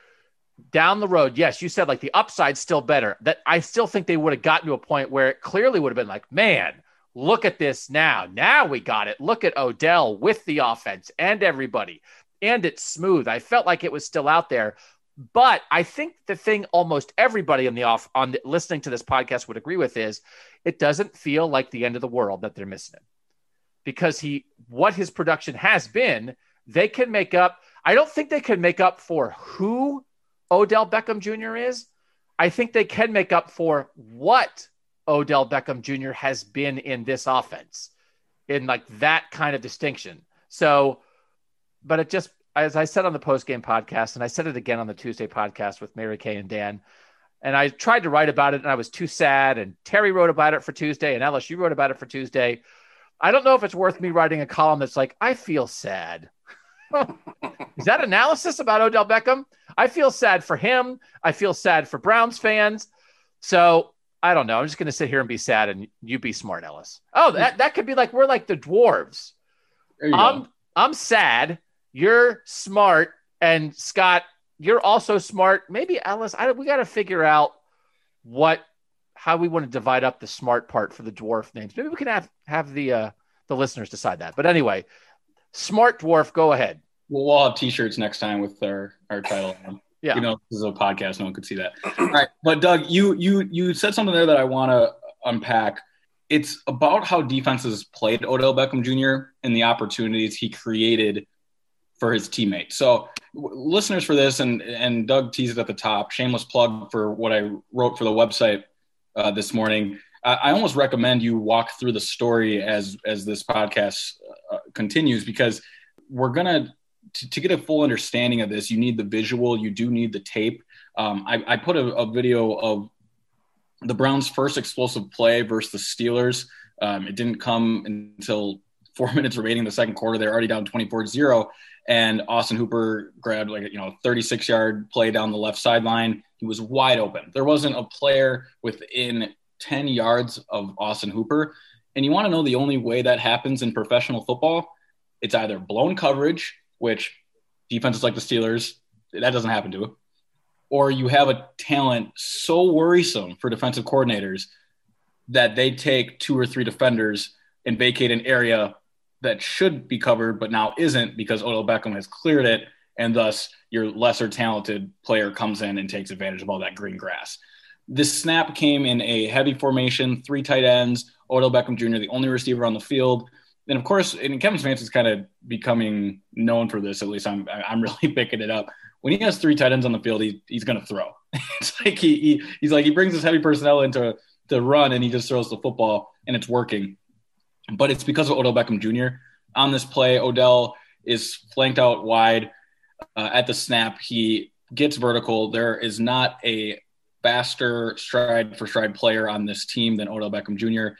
down the road, yes, you said like the upside's still better. That I still think they would have gotten to a point where it clearly would have been like, man, look at this now. Now we got it. Look at Odell with the offense and everybody. And it's smooth. I felt like it was still out there. But I think the thing almost everybody on the off on the, listening to this podcast would agree with is it doesn't feel like the end of the world that they're missing him because he what his production has been they can make up i don't think they can make up for who odell beckham jr is i think they can make up for what odell beckham jr has been in this offense in like that kind of distinction so but it just as i said on the post game podcast and i said it again on the tuesday podcast with mary kay and dan and I tried to write about it and I was too sad. And Terry wrote about it for Tuesday and you wrote about it for Tuesday. I don't know if it's worth me writing a column that's like, I feel sad. Is that analysis about Odell Beckham? I feel sad for him. I feel sad for Browns fans. So I don't know. I'm just going to sit here and be sad and you be smart, Ellis. Oh, that, that could be like, we're like the dwarves. I'm, go. I'm sad. You're smart. And Scott, you're also smart. Maybe Ellis, I, we got to figure out what how we want to divide up the smart part for the dwarf names. Maybe we can have have the uh, the listeners decide that. But anyway, smart dwarf, go ahead.
Well, we'll have t-shirts next time with our our title.
Yeah,
you know, this is a podcast; no one could see that. All right, but Doug, you you you said something there that I want to unpack. It's about how defenses played Odell Beckham Jr. and the opportunities he created for his teammates. So, w- listeners for this, and and Doug teased at the top. Shameless plug for what I wrote for the website uh, this morning. I, I, almost recommend you walk through the story as as this podcast uh, continues because we're gonna to, to, get a full understanding of this. You need the visual. You do need the tape. Um, I, I, put a, a, video of the Browns' first explosive play versus the Steelers. Um, it didn't come until four minutes remaining in the second quarter. They're already down 24 0 and Austin Hooper grabbed like you know 36 yard play down the left sideline. He was wide open. There wasn't a player within 10 yards of Austin Hooper. And you want to know the only way that happens in professional football? It's either blown coverage, which defenses like the Steelers. That doesn't happen to. Or you have a talent so worrisome for defensive coordinators that they take two or three defenders and vacate an area that should be covered but now isn't because Odell Beckham has cleared it, and thus your lesser talented player comes in and takes advantage of all that green grass. This snap came in a heavy formation, three tight ends, Odell Beckham Jr., the only receiver on the field. And of course, and Kevin Stefanski is kind of becoming known for this. At least I'm, I'm really picking it up. When he has three tight ends on the field, he, he's going to throw. it's like he, he, he's like he brings his heavy personnel into the run and he just throws the football and it's working. But it's because of Odell Beckham Jr. On this play, Odell is flanked out wide uh, at the snap. He gets vertical. There is not a faster stride for stride player on this team than Odell Beckham Jr.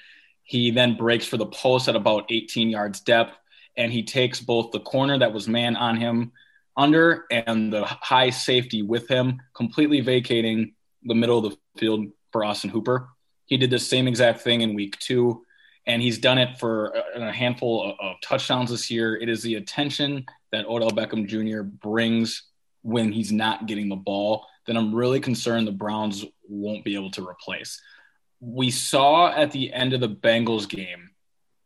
He then breaks for the post at about 18 yards depth, and he takes both the corner that was man on him under and the high safety with him, completely vacating the middle of the field for Austin Hooper. He did the same exact thing in week two, and he's done it for a handful of, touchdowns this year. It is the attention that Odell Beckham Jr. brings when he's not getting the ball then I'm really concerned the Browns won't be able to replace. We saw at the end of the Bengals game,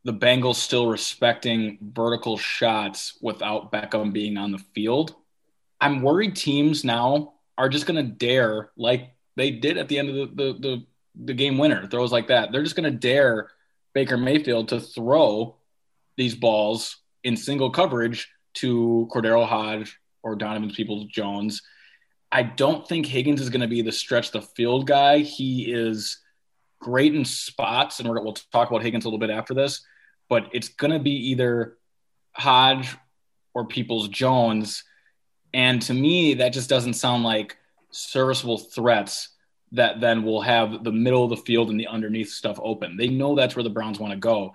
the Bengals still respecting vertical shots without Beckham being on the field. I'm worried teams now are just going to dare, like they did at the end of the, the, the, the game winner, throws like that. They're just going to dare Baker Mayfield to throw these balls in single coverage to KhaDarel Hodge or Donovan Peoples Jones I don't think Higgins is going to be the stretch the field guy. He is great in spots, and we'll talk about Higgins a little bit after this. But it's going to be either Hodge or Peoples Jones, and to me, that just doesn't sound like serviceable threats that then will have the middle of the field and the underneath stuff open. They know that's where the Browns want to go.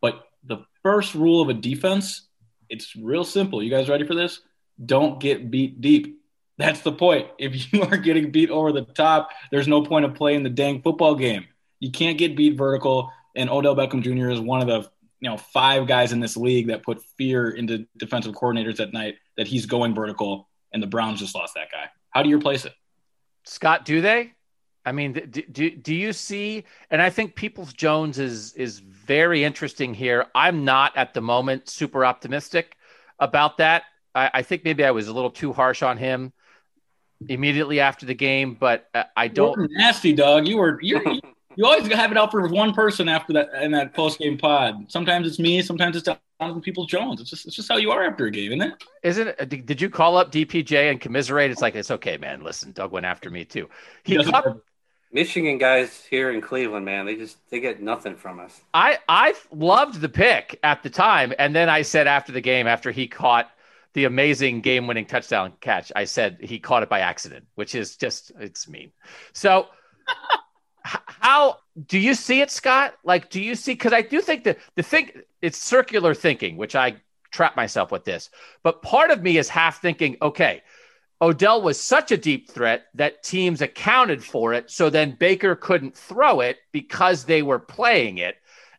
But the first rule of a defense, it's real simple. You guys ready for this? Don't get beat deep. That's the point. If you are getting beat over the top, there's no point of playing the dang football game. You can't get beat vertical. And Odell Beckham Jr. is one of the you know five guys in this league that put fear into defensive coordinators at night that he's going vertical, and the Browns just lost that guy. How do you replace it?
Scott, do they? I mean, do, do, do you see? And I think Peoples Jones is is very interesting here. I'm not at the moment super optimistic about that. I, I think maybe I was a little too harsh on him immediately after the game, but uh, I don't.
nasty dog. You were you. You always have it out for one person after that in that post game pod. Sometimes it's me, sometimes it's Donovan Peoples Jones. It's just it's just how you are after a game, isn't it?
Isn't it? Did you call up DPJ and commiserate? It's like it's okay, man. Listen, Doug went after me too. He, he
Michigan guys here in Cleveland, man, they just they get nothing from us.
I I loved the pick at the time, and then I said after the game, after he caught the amazing game winning touchdown catch. I said he caught it by accident, which is just, it's mean. So, how do you see it, Scott? Like, do you see? Because I do think that the thing, it's circular thinking, which I trap myself with this. But part of me is half thinking, okay, Odell was such a deep threat that teams accounted for it. So then Baker couldn't throw it because they were playing it.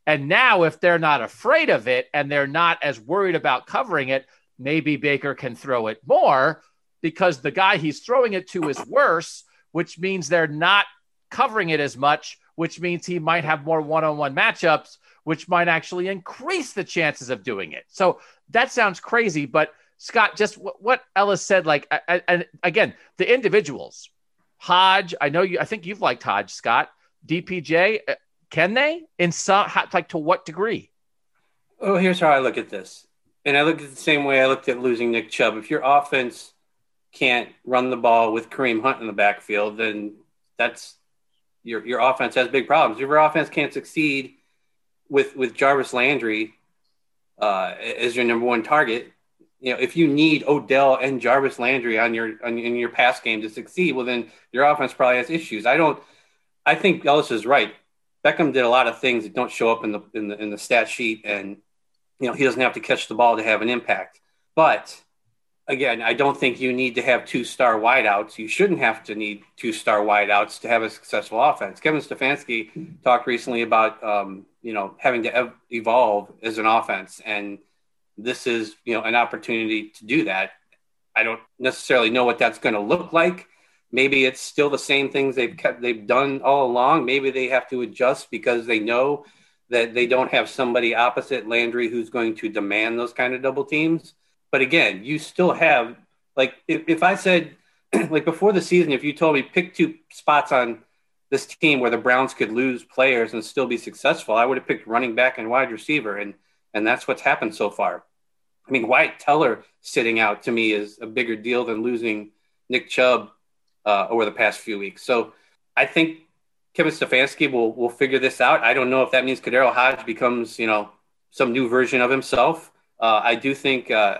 And now, if they're not afraid of it and they're not as worried about covering it, maybe Baker can throw it more because the guy he's throwing it to is worse, which means they're not covering it as much, which means he might have more one on one matchups, which might actually increase the chances of doing it. So that sounds crazy, but Scott, just what Ellis said, like, and again, the individuals, Hodge, I know you, I think you've liked Hodge, Scott, DPJ, uh, can they in some, like to what degree?
Oh, here's how I look at this and I look at the same way I looked at losing Nick Chubb. If your offense can't run the ball with Kareem Hunt in the backfield, then that's your your offense has big problems. Your offense can't succeed with with Jarvis Landry uh, as your number one target, you know if you need Odell and Jarvis Landry on your on, in your pass game to succeed, well then your offense probably has issues. I don't. I think Ellis is right. Beckham did a lot of things that don't show up in the in the in the stat sheet, and you know, he doesn't have to catch the ball to have an impact. But again, I don't think you need to have two star wideouts. You shouldn't have to need two star wideouts to have a successful offense. Kevin Stefanski talked recently about um, you know having to ev- evolve as an offense, and this is you know an opportunity to do that. I don't necessarily know what that's going to look like. Maybe it's still the same things they've kept they've done all along. Maybe they have to adjust because they know that they don't have somebody opposite Landry who's going to demand those kind of double teams. But again, you still have like if, if I said like before the season, if you told me pick two spots on this team where the Browns could lose players and still be successful, I would have picked running back and wide receiver, and and that's what's happened so far. I mean, Wyatt Teller sitting out to me is a bigger deal than losing Nick Chubb uh, over the past few weeks. So I think Kevin Stefanski will will figure this out. I don't know if that means KhaDarel Hodge becomes you know some new version of himself. Uh, I do think uh,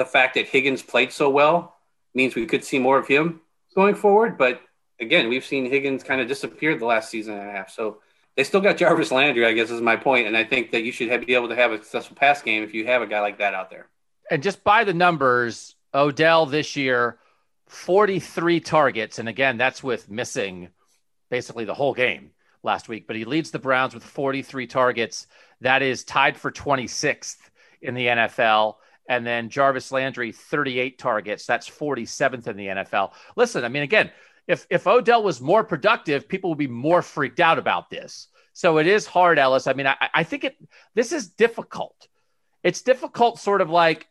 the fact that Higgins played so well means we could see more of him going forward. But again, we've seen Higgins kind of disappear the last season and a half. So they still got Jarvis Landry, I guess is my point. And I think that you should have, be able to have a successful pass game if you have a guy like that out there.
And just by the numbers, Odell this year, 43 targets. And again, that's with missing basically the whole game last week, but he leads the Browns with 43 targets. That is tied for 26th in the NFL. And then Jarvis Landry, 38 targets. That's 47th in the NFL. Listen, I mean, again, if if Odell was more productive, people would be more freaked out about this. So it is hard, Ellis. I mean, I, I think it this is difficult. It's difficult, sort of like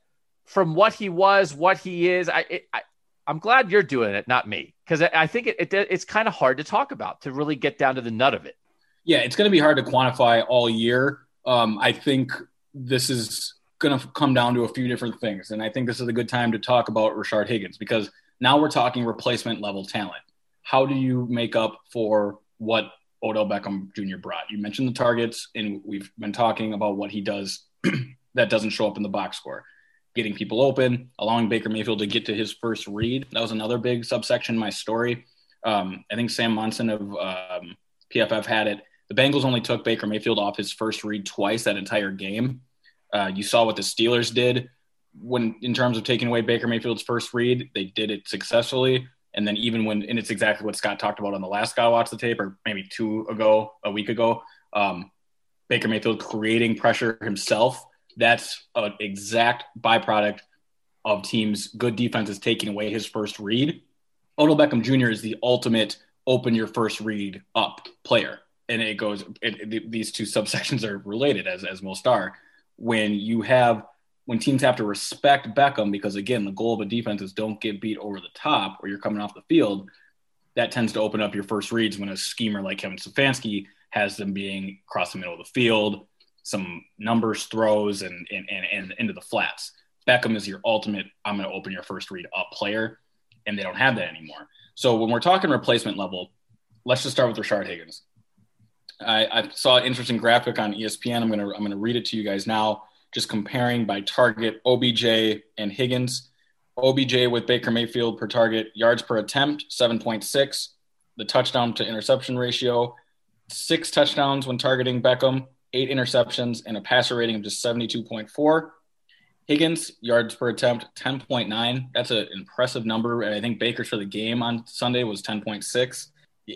from what he was, what he is. I, it, I I'm glad you're doing it, not me, because I, I think it, it it's kind of hard to talk about to really get down to the nut of it.
Yeah, it's going to be hard to quantify all year. Um, I think this is going to come down to a few different things, and I think this is a good time to talk about Rashard Higgins because now we're talking replacement level talent. How do you make up for what Odell Beckham Jr. brought? You mentioned the targets, and we've been talking about what he does that doesn't show up in the box score. Getting people open, allowing Baker Mayfield to get to his first read. That was another big subsection in my story. Um, I think Sam Monson of um, PFF had it. The Bengals only took Baker Mayfield off his first read twice that entire game. Uh, you saw what the Steelers did when in terms of taking away Baker Mayfield's first read, they did it successfully. And then even when, and it's exactly what Scott talked about on the last guy watched the tape, or maybe two ago, a week ago, um, Baker Mayfield creating pressure himself. That's an exact byproduct of teams' good defenses taking away his first read. Odell Beckham Jr. is the ultimate open your first read up player. And it goes, it, it, these two subsections are related, as, as most are. When you have when teams have to respect Beckham, because again, the goal of a defense is don't get beat over the top or you're coming off the field, that tends to open up your first reads when a schemer like Kevin Stefanski has them being across the middle of the field, some numbers throws and, and, and, and into the flats. Beckham is your ultimate, I'm going to open your first read up player, and they don't have that anymore. So when we're talking replacement level, let's just start with Rashard Higgins. I, I saw an interesting graphic on ESPN. I'm to I'm to read it to you guys now just comparing by target OBJ and Higgins. OBJ with Baker Mayfield per target, yards per attempt, 7.6. The touchdown to interception ratio, six touchdowns when targeting Beckham, eight interceptions, and a passer rating of just 72.4. Higgins, yards per attempt, 10.9. That's an impressive number. And I think Baker's for the game on Sunday was 10.6.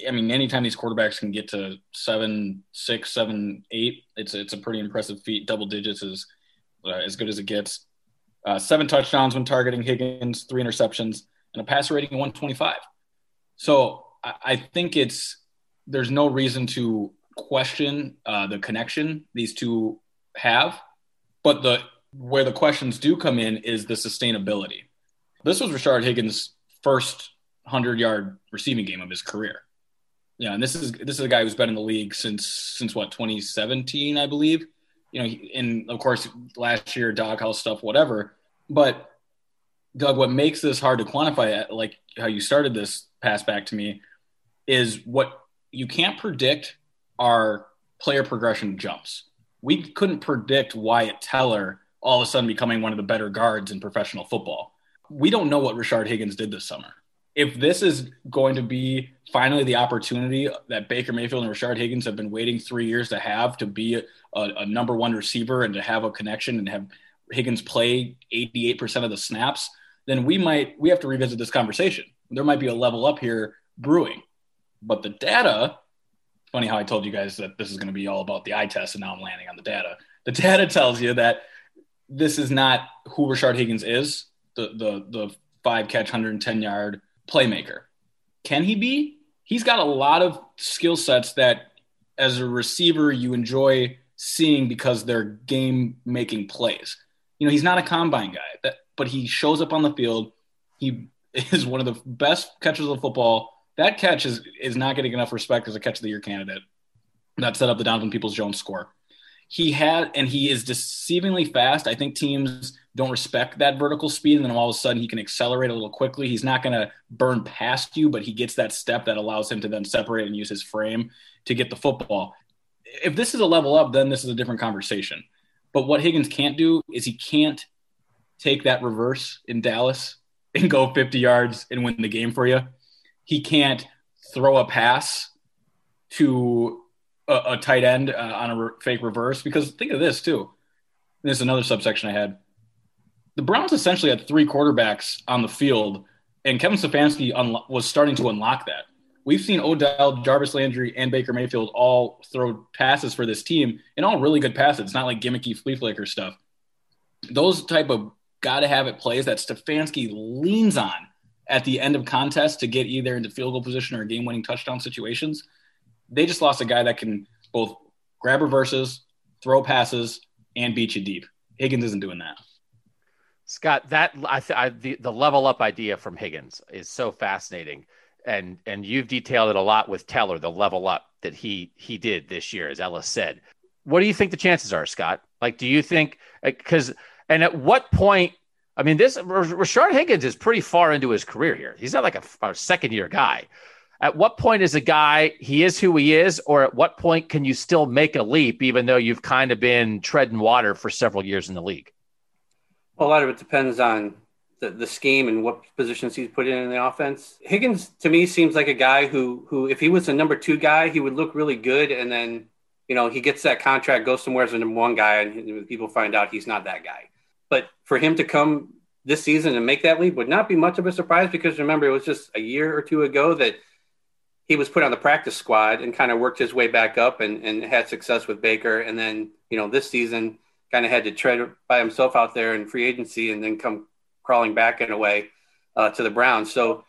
I mean, anytime these quarterbacks can get to seven, six, seven, eight, it's it's a pretty impressive feat. Double digits is uh, as good as it gets. Uh, seven touchdowns when targeting Higgins, three interceptions, and a passer rating of 125. So I, I think it's there's no reason to question uh, the connection these two have, but the where the questions do come in is the sustainability. This was Rashard Higgins' first hundred yard receiving game of his career. Yeah, and this is this is a guy who's been in the league since since what 2017, I believe you know, and of course last year doghouse stuff, whatever. But Doug, what makes this hard to quantify, uh, like how you started this pass back to me, is what you can't predict are player progression jumps. We couldn't predict Wyatt Teller all of a sudden becoming one of the better guards in professional football. We don't know what Rashard Higgins did this summer. If this is going to be finally the opportunity that Baker Mayfield and Rashard Higgins have been waiting three years to have to be a, a number one receiver and to have a connection and have Higgins play 88% of the snaps, then we might we have to revisit this conversation. There might be a level up here brewing. But the data, funny how I told you guys that this is going to be all about the eye test and now I'm landing on the data. The data tells you that this is not who Rashard Higgins is. The the the five catch, 110 yard playmaker. Can he be? He's got a lot of skill sets that, as a receiver, you enjoy seeing because they're game making plays. You know, he's not a combine guy, but he shows up on the field. He is one of the best catchers of football. That catch is is not getting enough respect as a catch of the year candidate. That set up the Donovan Peoples Jones score. He had and he is deceivingly fast. I think teams don't respect that vertical speed, and then all of a sudden he can accelerate a little quickly. He's not going to burn past you, but he gets that step that allows him to then separate and use his frame to get the football. If this is a level up, then this is a different conversation. But what Higgins can't do is he can't take that reverse in Dallas and go 50 yards and win the game for you. He can't throw a pass to a, a tight end uh, on a re- fake reverse because think of this too. This is another subsection I had. The Browns essentially had three quarterbacks on the field, and Kevin Stefanski un- was starting to unlock that. We've seen Odell, Jarvis Landry, and Baker Mayfield all throw passes for this team, and all really good passes. It's not like gimmicky flea flicker stuff. Those type of got to have it plays that Stefanski leans on at the end of contests to get either into field goal position or game winning touchdown situations. They just lost a guy that can both grab reverses, throw passes, and beat you deep. Higgins isn't doing that.
Scott, that I, th- I the, the level up idea from Higgins is so fascinating, and and you've detailed it a lot with Teller, the level up that he he did this year, as Ellis said. What do you think the chances are, Scott? Like, do you think because and at what point? I mean, this Rashard Higgins is pretty far into his career here. He's not like a, a second year guy. At what point is a guy he is who he is, or at what point can you still make a leap, even though you've kind of been treading water for several years in the league?
A lot of it depends on the, the scheme and what positions he's put in in the offense. Higgins to me seems like a guy who who if he was a number two guy, he would look really good, and then you know he gets that contract, goes somewhere as a number one guy, and people find out he's not that guy. But for him to come this season and make that leap would not be much of a surprise because remember, it was just a year or two ago that he was put on the practice squad and kind of worked his way back up and, and had success with Baker. And then, you know, this season kind of had to tread by himself out there in free agency and then come crawling back in a way uh, to the Browns. So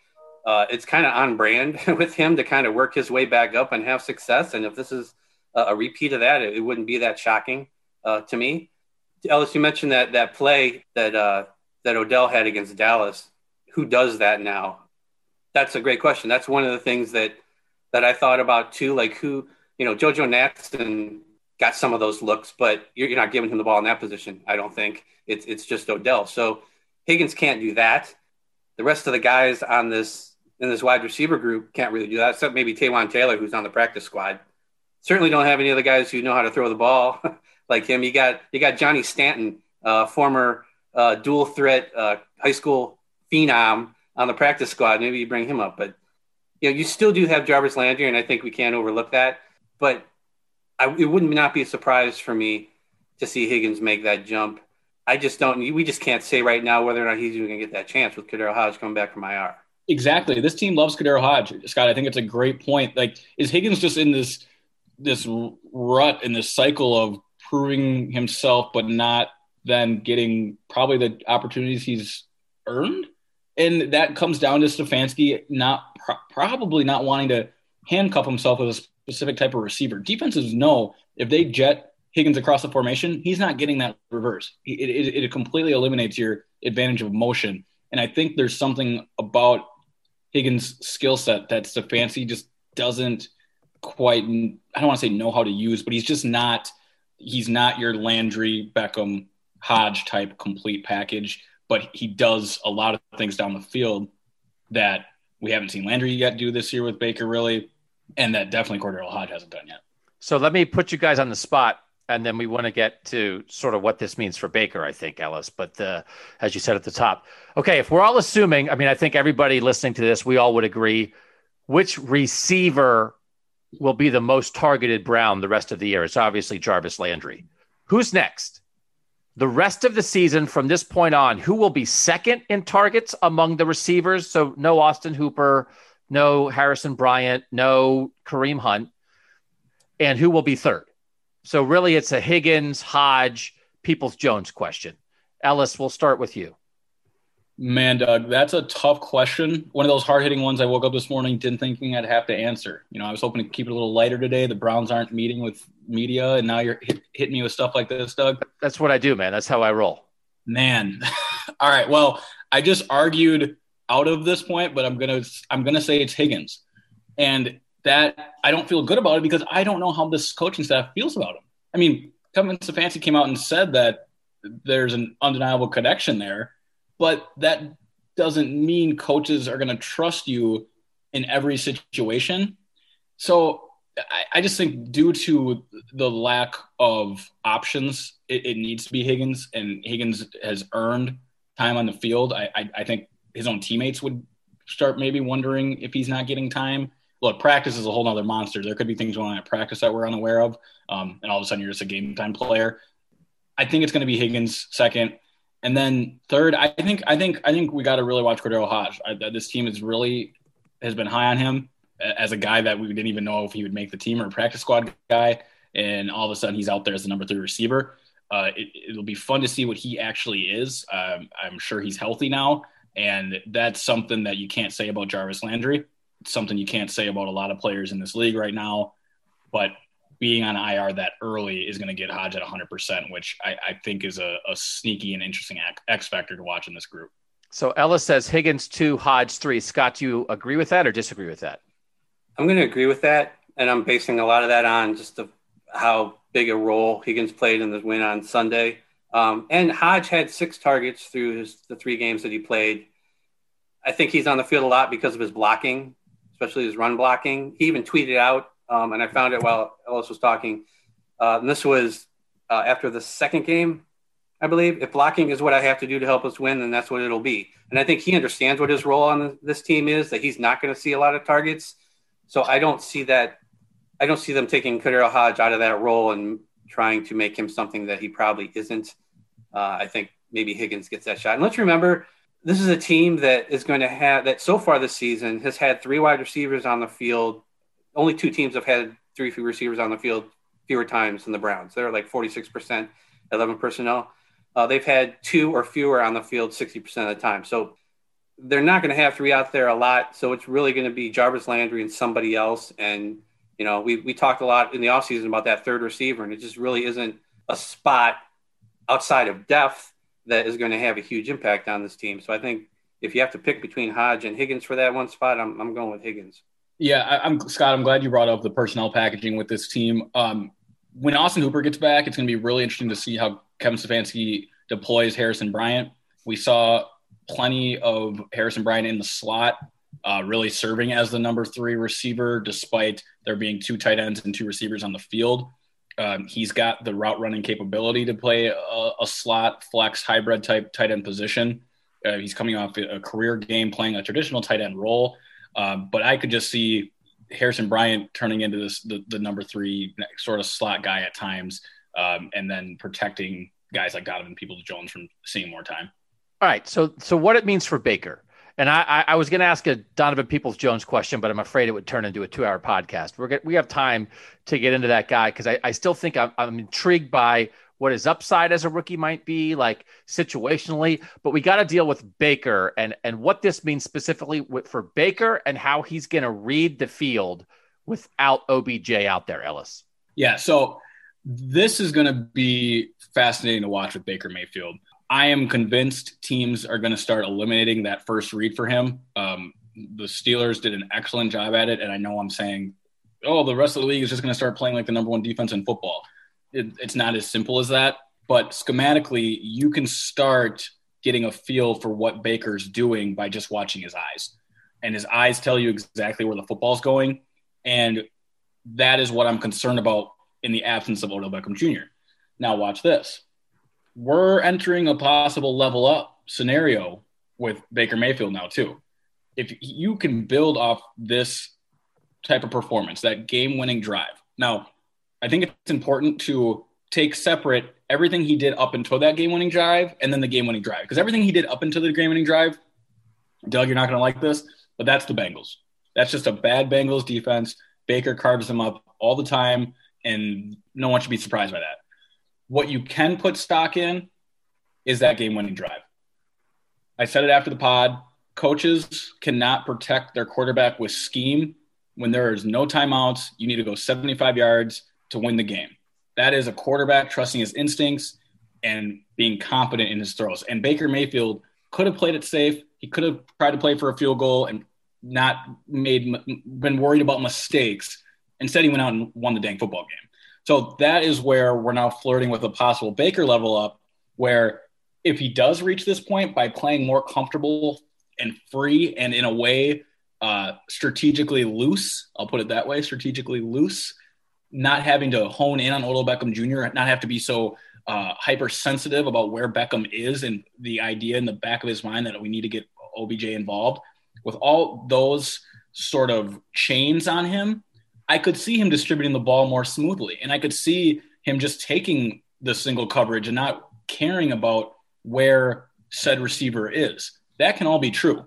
uh, it's kind of on brand with him to kind of work his way back up and have success. And if this is a, repeat of that, it, it, wouldn't be that shocking uh, to me. Ellis, you mentioned that that play that uh, that Odell had against Dallas. Who does that now? That's a great question. That's one of the things that that I thought about too. Like who, you know, JoJo Natson got some of those looks, but you're, you're not giving him the ball in that position. I don't think it's it's just Odell. So Higgins can't do that. The rest of the guys on this in this wide receiver group can't really do that, except maybe Taywan Taylor, who's on the practice squad. Certainly don't have any other guys who know how to throw the ball. like him. You got you got Johnny Stanton, uh, former uh, dual threat uh, high school phenom on the practice squad. Maybe you bring him up, but you know you still do have Jarvis Landry, and I think we can't overlook that. But I, it wouldn't not be a surprise for me to see Higgins make that jump. I just don't. We just can't say right now whether or not he's even going to get that chance with KhaDarel Hodge coming back from IR.
Exactly. This team loves KhaDarel Hodge, Scott. I think it's a great point. Like, is Higgins just in this this rut in this cycle of proving himself, but not then getting probably the opportunities he's earned. And that comes down to Stefanski not pro- probably not wanting to handcuff himself with a specific type of receiver. Defenses know if they jet Higgins across the formation, he's not getting that reverse. It, it, it completely eliminates your advantage of motion. And I think there's something about Higgins' skill set that Stefanski just doesn't quite, I don't want to say know how to use, but he's just not – he's not your Landry, Beckham, Hodge type complete package, but he does a lot of things down the field that we haven't seen Landry yet do this year with Baker, really, and that definitely KhaDarel Hodge hasn't done yet.
So let me put you guys on the spot, and then we want to get to sort of what this means for Baker, I think, Ellis. But uh, as you said at the top, okay, if we're all assuming, I mean, I think everybody listening to this, we all would agree, which receiver will be the most targeted Brown the rest of the year. It's obviously Jarvis Landry. Who's next? The rest of the season from this point on, who will be second in targets among the receivers? So no Austin Hooper, no Harrison Bryant, no Kareem Hunt. And who will be third? So really it's a Higgins, Hodge, Peoples Jones question. Ellis, we'll start with you.
Man, Doug, that's a tough question. One of those hard hitting ones I woke up this morning didn't thinking I'd have to answer. You know, I was hoping to keep it a little lighter today. The Browns aren't meeting with media, and now you're hit, hitting me with stuff like this, Doug.
That's what I do, man. That's how I roll.
Man. All right. Well, I just argued out of this point, but I'm gonna I'm gonna say it's Higgins. And that I don't feel good about it because I don't know how this coaching staff feels about him. I mean, Kevin Stefanski came out and said that there's an undeniable connection there but that doesn't mean coaches are going to trust you in every situation. So I, I, just think due to the lack of options, it, it, needs to be Higgins, and Higgins has earned time on the field. I, I, I think his own teammates would start maybe wondering if he's not getting time. Look, practice is a whole other monster. There could be things going on at practice that we're unaware of, um, and all of a sudden you're just a game time player. I think it's going to be Higgins second. And then third, I think I think I think we got to really watch KhaDarel Hodge. I, this team is really has been high on him as a guy that we didn't even know if he would make the team or a practice squad guy, and all of a sudden he's out there as the number three receiver. Uh, it, will be fun to see what he actually is. Um, I'm sure he's healthy now, and that's something that you can't say about Jarvis Landry. It's something you can't say about a lot of players in this league right now. But being on IR that early is going to get Hodge at 100%, which I, I think is a, a, sneaky and interesting X factor to watch in this group.
So Ellis says Higgins two, Hodge three. Scott, do you agree with that or disagree with that?
I'm going to agree with that, and I'm basing a lot of that on just the, how big a role Higgins played in the win on Sunday. Um, and Hodge had six targets through his, the three games that he played. I think he's on the field a lot because of his blocking, especially his run blocking. He even tweeted out um, and I found it while Ellis was talking. Uh, and this was uh, after the second game, I believe. If blocking is what I have to do to help us win, then that's what it'll be. And I think he understands what his role on this team is. That he's not going to see a lot of targets. So I don't see that. I don't see them taking KhaDarel Hodge out of that role and trying to make him something that he probably isn't. Uh, I think maybe Higgins gets that shot. And let's remember, this is a team that is going to have that so far this season has had three wide receivers on the field only two teams have had three receivers on the field fewer times than the Browns. They're like 46%, 11 personnel. Uh, they've had two or fewer on the field 60% of the time. So they're not going to have three out there a lot. So it's really going to be Jarvis Landry and somebody else. And, you know, we, we talked a lot in the offseason about that third receiver, and it just really isn't a spot outside of depth that is going to have a huge impact on this team. So I think if you have to pick between Hodge and Higgins for that one spot, I'm, I'm going with Higgins.
Yeah, I, am Scott. I'm glad you brought up the personnel packaging with this team. Um, when Austin Hooper gets back, it's going to be really interesting to see how Kevin Stefanski deploys Harrison Bryant. We saw plenty of Harrison Bryant in the slot, uh, really serving as the number three receiver, despite there being two tight ends and two receivers on the field. Um, he's got the route running capability to play a, a slot flex hybrid type tight end position. Uh, he's coming off a career game playing a traditional tight end role. Um, but I could just see Harrison Bryant turning into this the, the number three sort of slot guy at times, um, and then protecting guys like Donovan Peoples Jones from seeing more time.
All right, so so what it means for Baker, and I I, I was going to ask a Donovan Peoples Jones question, but I'm afraid it would turn into a two hour podcast. We're we have time to get into that guy because I, I still think I'm, I'm intrigued by what his upside as a rookie might be, like situationally. But we got to deal with Baker and and what this means specifically for Baker and how he's going to read the field without OBJ out there, Ellis.
Yeah, so this is going to be fascinating to watch with Baker Mayfield. I am convinced teams are going to start eliminating that first read for him. Um, the Steelers did an excellent job at it, and I know I'm saying, oh, the rest of the league is just going to start playing like the number one defense in football it, it's not as simple as that. But schematically, you can start getting a feel for what Baker's doing by just watching his eyes. And his eyes tell you exactly where the football's going. And that is what I'm concerned about in the absence of Odell Beckham Jr. Now, watch this. We're entering a possible level up scenario with Baker Mayfield now, too. If you can build off this type of performance, that game winning drive. Now, I think it's important to take separate everything he did up until that game winning drive and then the game winning drive. Because everything he did up until the game winning drive, Doug, you're not going to like this, but that's the Bengals. That's just a bad Bengals defense. Baker carves them up all the time, and no one should be surprised by that. What you can put stock in is that game winning drive. I said it after the pod. Coaches cannot protect their quarterback with scheme when there is no timeouts. You need to go 75 yards to win the game. That is a quarterback trusting his instincts and being confident in his throws. And Baker Mayfield could have played it safe. He could have tried to play for a field goal and not made been worried about mistakes. Instead, he went out and won the dang football game. So that is where we're now flirting with a possible Baker level up, where if he does reach this point by playing more comfortable and free and in a way uh, strategically loose, I'll put it that way, strategically loose, not having to hone in on Odell Beckham Jr., not have to be so uh, hypersensitive about where Beckham is and the idea in the back of his mind that we need to get OBJ involved. With all those sort of chains on him, I could see him distributing the ball more smoothly. And I could see him just taking the single coverage and not caring about where said receiver is. That can all be true.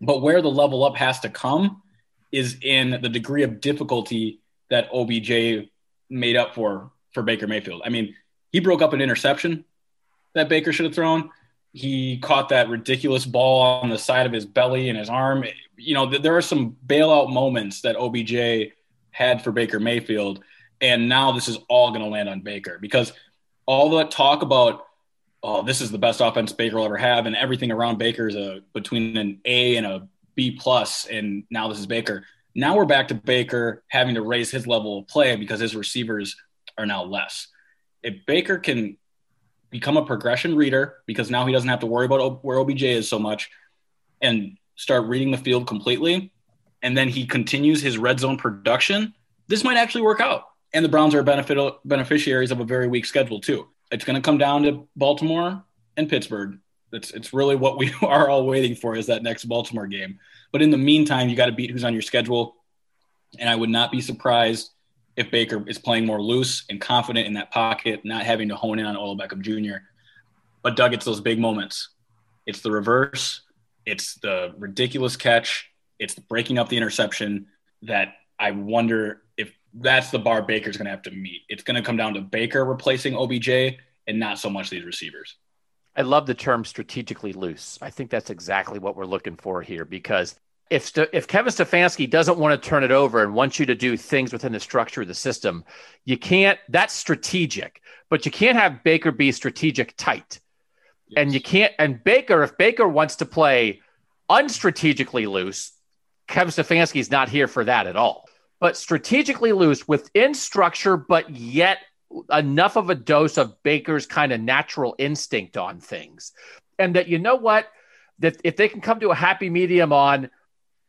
But where the level up has to come is in the degree of difficulty that OBJ made up for for Baker Mayfield. I mean, he broke up an interception that Baker should have thrown. He caught that ridiculous ball on the side of his belly and his arm. You know, there are some bailout moments that OBJ had for Baker Mayfield. And now this is all going to land on Baker because all that talk about, oh, this is the best offense Baker will ever have, and everything around Baker is a between an A and a B plus, and now this is Baker. Now we're back to Baker having to raise his level of play because his receivers are now less. If Baker can become a progression reader because now he doesn't have to worry about where OBJ is so much and start reading the field completely, and then he continues his red zone production, this might actually work out. And the Browns are benefit, beneficiaries of a very weak schedule, too. It's going to come down to Baltimore and Pittsburgh. It's, it's really what we are all waiting for is that next Baltimore game. But in the meantime, you got to beat who's on your schedule. And I would not be surprised if Baker is playing more loose and confident in that pocket, not having to hone in on Odell Beckham Jr. But Doug, it's those big moments. It's the reverse. It's the ridiculous catch it's breaking up the interception that I wonder if that's the bar Baker's going to have to meet. It's going to come down to Baker replacing OBJ and not so much these receivers.
I love the term strategically loose. I think that's exactly what we're looking for here because if if Kevin Stefanski doesn't want to turn it over and wants you to do things within the structure of the system, you can't. That's strategic, but you can't have Baker be strategic tight, yes. and you can't. And Baker, if Baker wants to play unstrategically loose, Kevin Stefanski is not here for that at all. But strategically loose within structure, but yet enough of a dose of Baker's kind of natural instinct on things. And that, you know what? That if they can come to a happy medium on,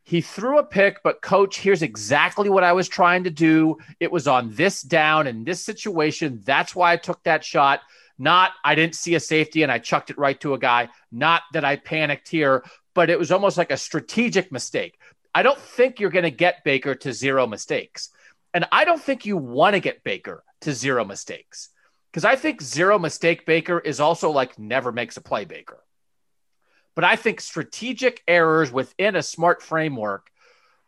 he threw a pick, but coach, here's exactly what I was trying to do. It was on this down in this situation. That's why I took that shot. Not I didn't see a safety and I chucked it right to a guy. Not that I panicked here, but it was almost like a strategic mistake. I don't think you're going to get Baker to zero mistakes. And I don't think you want to get Baker to zero mistakes because I think zero mistake Baker is also like never makes a play Baker. But I think strategic errors within a smart framework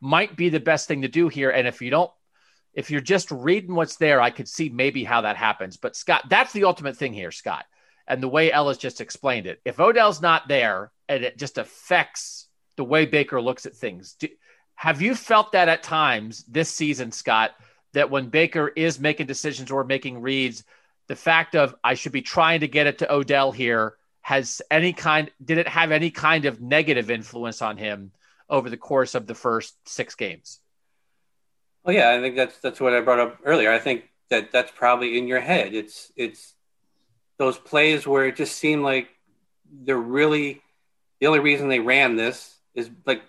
might be the best thing to do here. And if you don't, if you're just reading what's there, I could see maybe how that happens. But Scott, that's the ultimate thing here, Scott. And the way Ellis just explained it, if Odell's not there and it just affects the way Baker looks at things. Do, have you felt that at times this season, Scott, that when Baker is making decisions or making reads, the fact of I should be trying to get it to Odell here has any kind did it have any kind of negative influence on him over the course of the first six games?
Well, yeah, I think that's that's what I brought up earlier. I think that that's probably in your head. It's it's those plays where it just seemed like they're really the only reason they ran this is like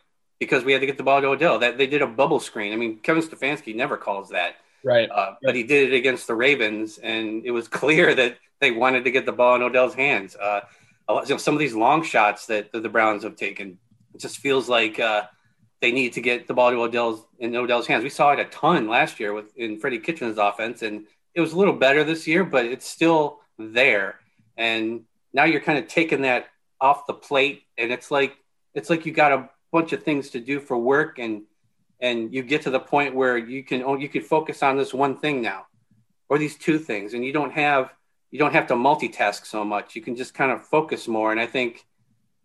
because we had to get the ball to Odell. That they did a bubble screen. I mean, Kevin Stefanski never calls that.
Right.
Uh, but he did it against the Ravens, and it was clear that they wanted to get the ball in Odell's hands. Uh, you know, some of these long shots that, that, the Browns have taken, it just feels like uh, they need to get the ball to Odell's in Odell's hands. We saw it a ton last year with in Freddie Kitchens' offense, and it was a little better this year, but it's still there. And now you're kind of taking that off the plate, and it's like it's like you got a bunch of things to do for work and and you get to the point where you can oh, you can focus on this one thing now or these two things and you don't have you don't have to multitask so much you can just kind of focus more and i think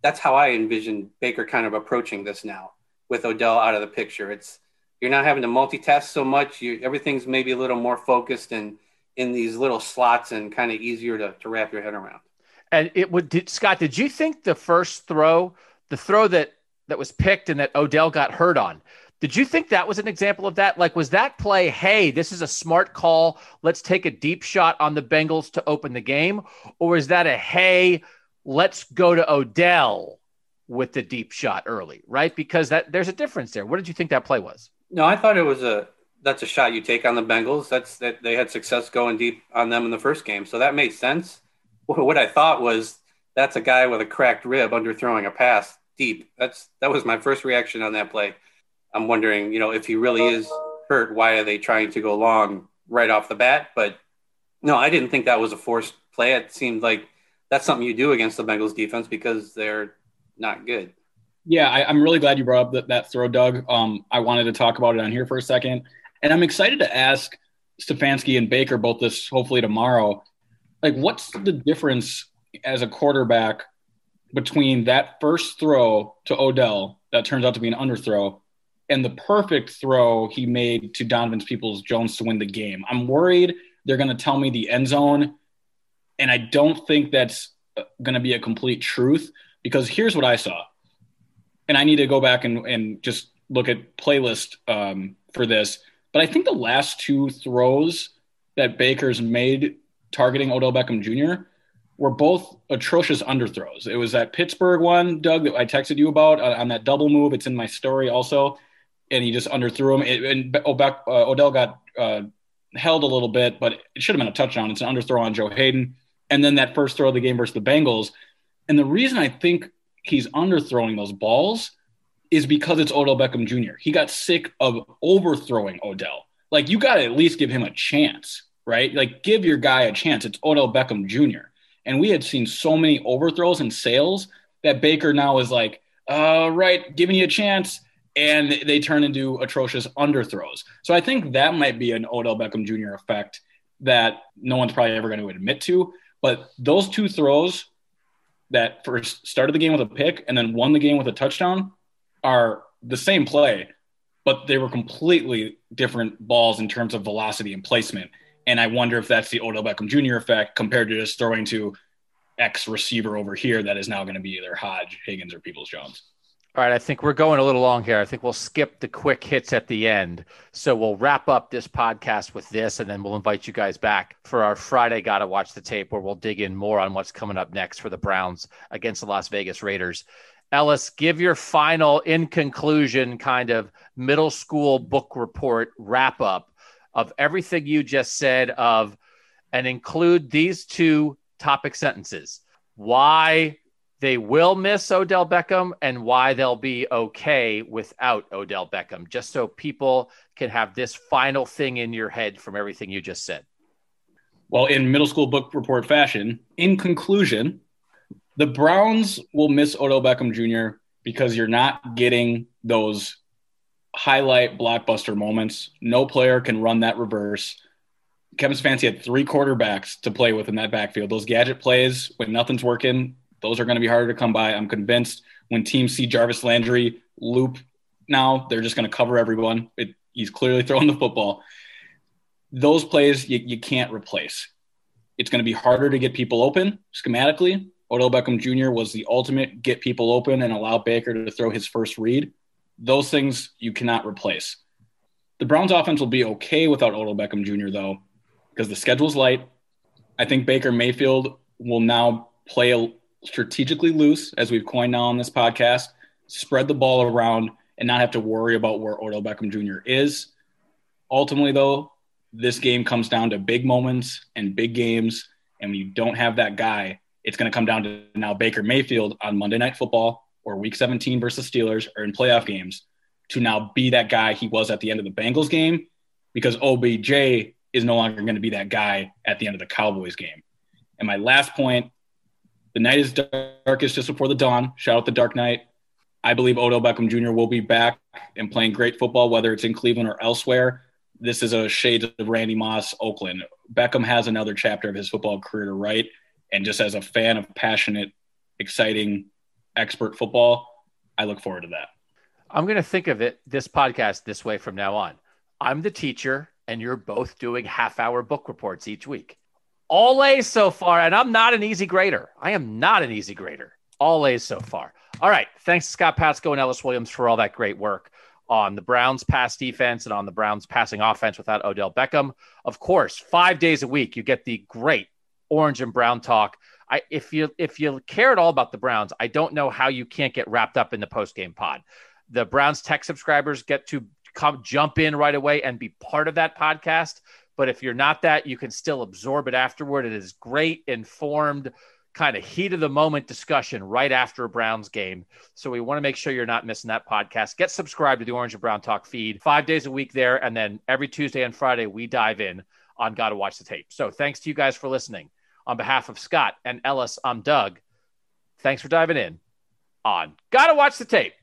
that's how I envision Baker kind of approaching this now with Odell out of the picture. It's you're not having to multitask so much. You, everything's maybe a little more focused and in these little slots and kind of easier to, to wrap your head around.
And it would, did, Scott, did you think the first throw, the throw that, that was picked and that Odell got hurt on, did you think that was an example of that? Like, was that play, hey, this is a smart call. Let's take a deep shot on the Bengals to open the game? Or is that a, hey, let's go to Odell with the deep shot early, right? Because that there's a difference there. What did you think that play was?
No, I thought it was a that's a shot you take on the Bengals. That's that they had success going deep on them in the first game, so that made sense. What I thought was that's a guy with a cracked rib underthrowing a pass deep. That's that was my first reaction on that play. I'm wondering, you know, if he really is hurt, why are they trying to go long right off the bat? But no, I didn't think that was a forced play. It seemed like that's something you do against the Bengals defense because they're not good.
Yeah, I, am really glad you brought up that, that throw, Doug. Um, I wanted to talk about it on here for a second. And I'm excited to ask Stefanski and Baker both this hopefully tomorrow. Like, what's the difference as a quarterback between that first throw to Odell that turns out to be an underthrow and the perfect throw he made to Donovan's Peoples Jones to win the game? I'm worried they're going to tell me the end zone. And I don't think that's going to be a complete truth because here's what I saw. And I need to go back and, and just look at playlist um, for this. But I think the last two throws that Baker's made targeting Odell Beckham Jr. were both atrocious underthrows. It was that Pittsburgh one, Doug, that I texted you about uh, on that double move. It's in my story also. And he just underthrew him. It, and uh, Odell got uh, held a little bit, but it should have been a touchdown. It's an underthrow on Joe Haden, And then that first throw of the game versus the Bengals. And the reason I think he's underthrowing those balls is because it's Odell Beckham Jr. He got sick of overthrowing Odell. Like you got to at least give him a chance, right? Like give your guy a chance. It's Odell Beckham Jr. And we had seen so many overthrows and sales that Baker now is like, uh, right, giving you a chance. And they turn into atrocious underthrows. So I think that might be an Odell Beckham Jr. effect that no one's probably ever going to admit to. But those two throws that first started the game with a pick and then won the game with a touchdown are the same play, but they were completely different balls in terms of velocity and placement. And I wonder if that's the Odell Beckham Jr. effect compared to just throwing to X receiver over here that is now going to be either Hodge, Higgins, or Peoples Jones.
All right, I think we're going a little long here. I think we'll skip the quick hits at the end. So we'll wrap up this podcast with this, and then we'll invite you guys back for our Friday Gotta Watch the Tape, where we'll dig in more on what's coming up next for the Browns against the Las Vegas Raiders. Ellis, give your final, in conclusion, kind of middle school book report wrap up of everything you just said of and include these two topic sentences. Why they will miss Odell Beckham and why they'll be okay without Odell Beckham, just so people can have this final thing in your head from everything you just said.
Well, in middle school book report fashion, in conclusion, the Browns will miss Odell Beckham Jr. because you're not getting those highlight blockbuster moments. No player can run that reverse. Kevin Stefanski had three quarterbacks to play with in that backfield. Those gadget plays when nothing's working, those are going to be harder to come by. I'm convinced when teams see Jarvis Landry loop now, they're just going to cover everyone. It, he's clearly throwing the football. Those plays you, you can't replace. It's going to be harder to get people open schematically. Odell Beckham Jr. was the ultimate get people open and allow Baker to throw his first read. Those things you cannot replace. The Browns offense will be okay without Odell Beckham Jr., though, because the schedule's light. I think Baker Mayfield will now play strategically loose, as we've coined now on this podcast, spread the ball around and not have to worry about where Odell Beckham Jr. is. Ultimately, though, this game comes down to big moments and big games. And when you don't have that guy, it's going to come down to now Baker Mayfield on Monday Night Football or Week 17 versus Steelers or in playoff games to now be that guy he was at the end of the Bengals game because OBJ is no longer going to be that guy at the end of the Cowboys game. And my last point the night is darkest just before the dawn. Shout out the Dark Knight. I believe Odell Beckham Jr. will be back and playing great football, whether it's in Cleveland or elsewhere. This is a shade of Randy Moss, Oakland. Beckham has another chapter of his football career to write and just as a fan of passionate, exciting expert football. I look forward to that.
I'm going to think of it this podcast this way from now on. I'm the teacher, and you're both doing half hour book reports each week. All A's so far, and I'm not an easy grader. I am not an easy grader. All A's so far. All right. Thanks to Scott Patsko and Ellis Williams for all that great work on the Browns pass defense and on the Browns passing offense without Odell Beckham. Of course, five days a week, you get the great orange and brown talk. I, if you if you care at all about the Browns, I don't know how you can't get wrapped up in the post game pod. The Browns Text subscribers get to come jump in right away and be part of that podcast. But if you're not that, you can still absorb it afterward. It is great, informed, kind of heat of the moment discussion right after a Browns game. So we want to make sure you're not missing that podcast. Get subscribed to the Orange and Brown Talk feed five days a week there. And then every Tuesday and Friday, we dive in on Gotta Watch the Tape. So thanks to you guys for listening. On behalf of Scott and Ellis, I'm Doug. Thanks for diving in on Gotta Watch the Tape.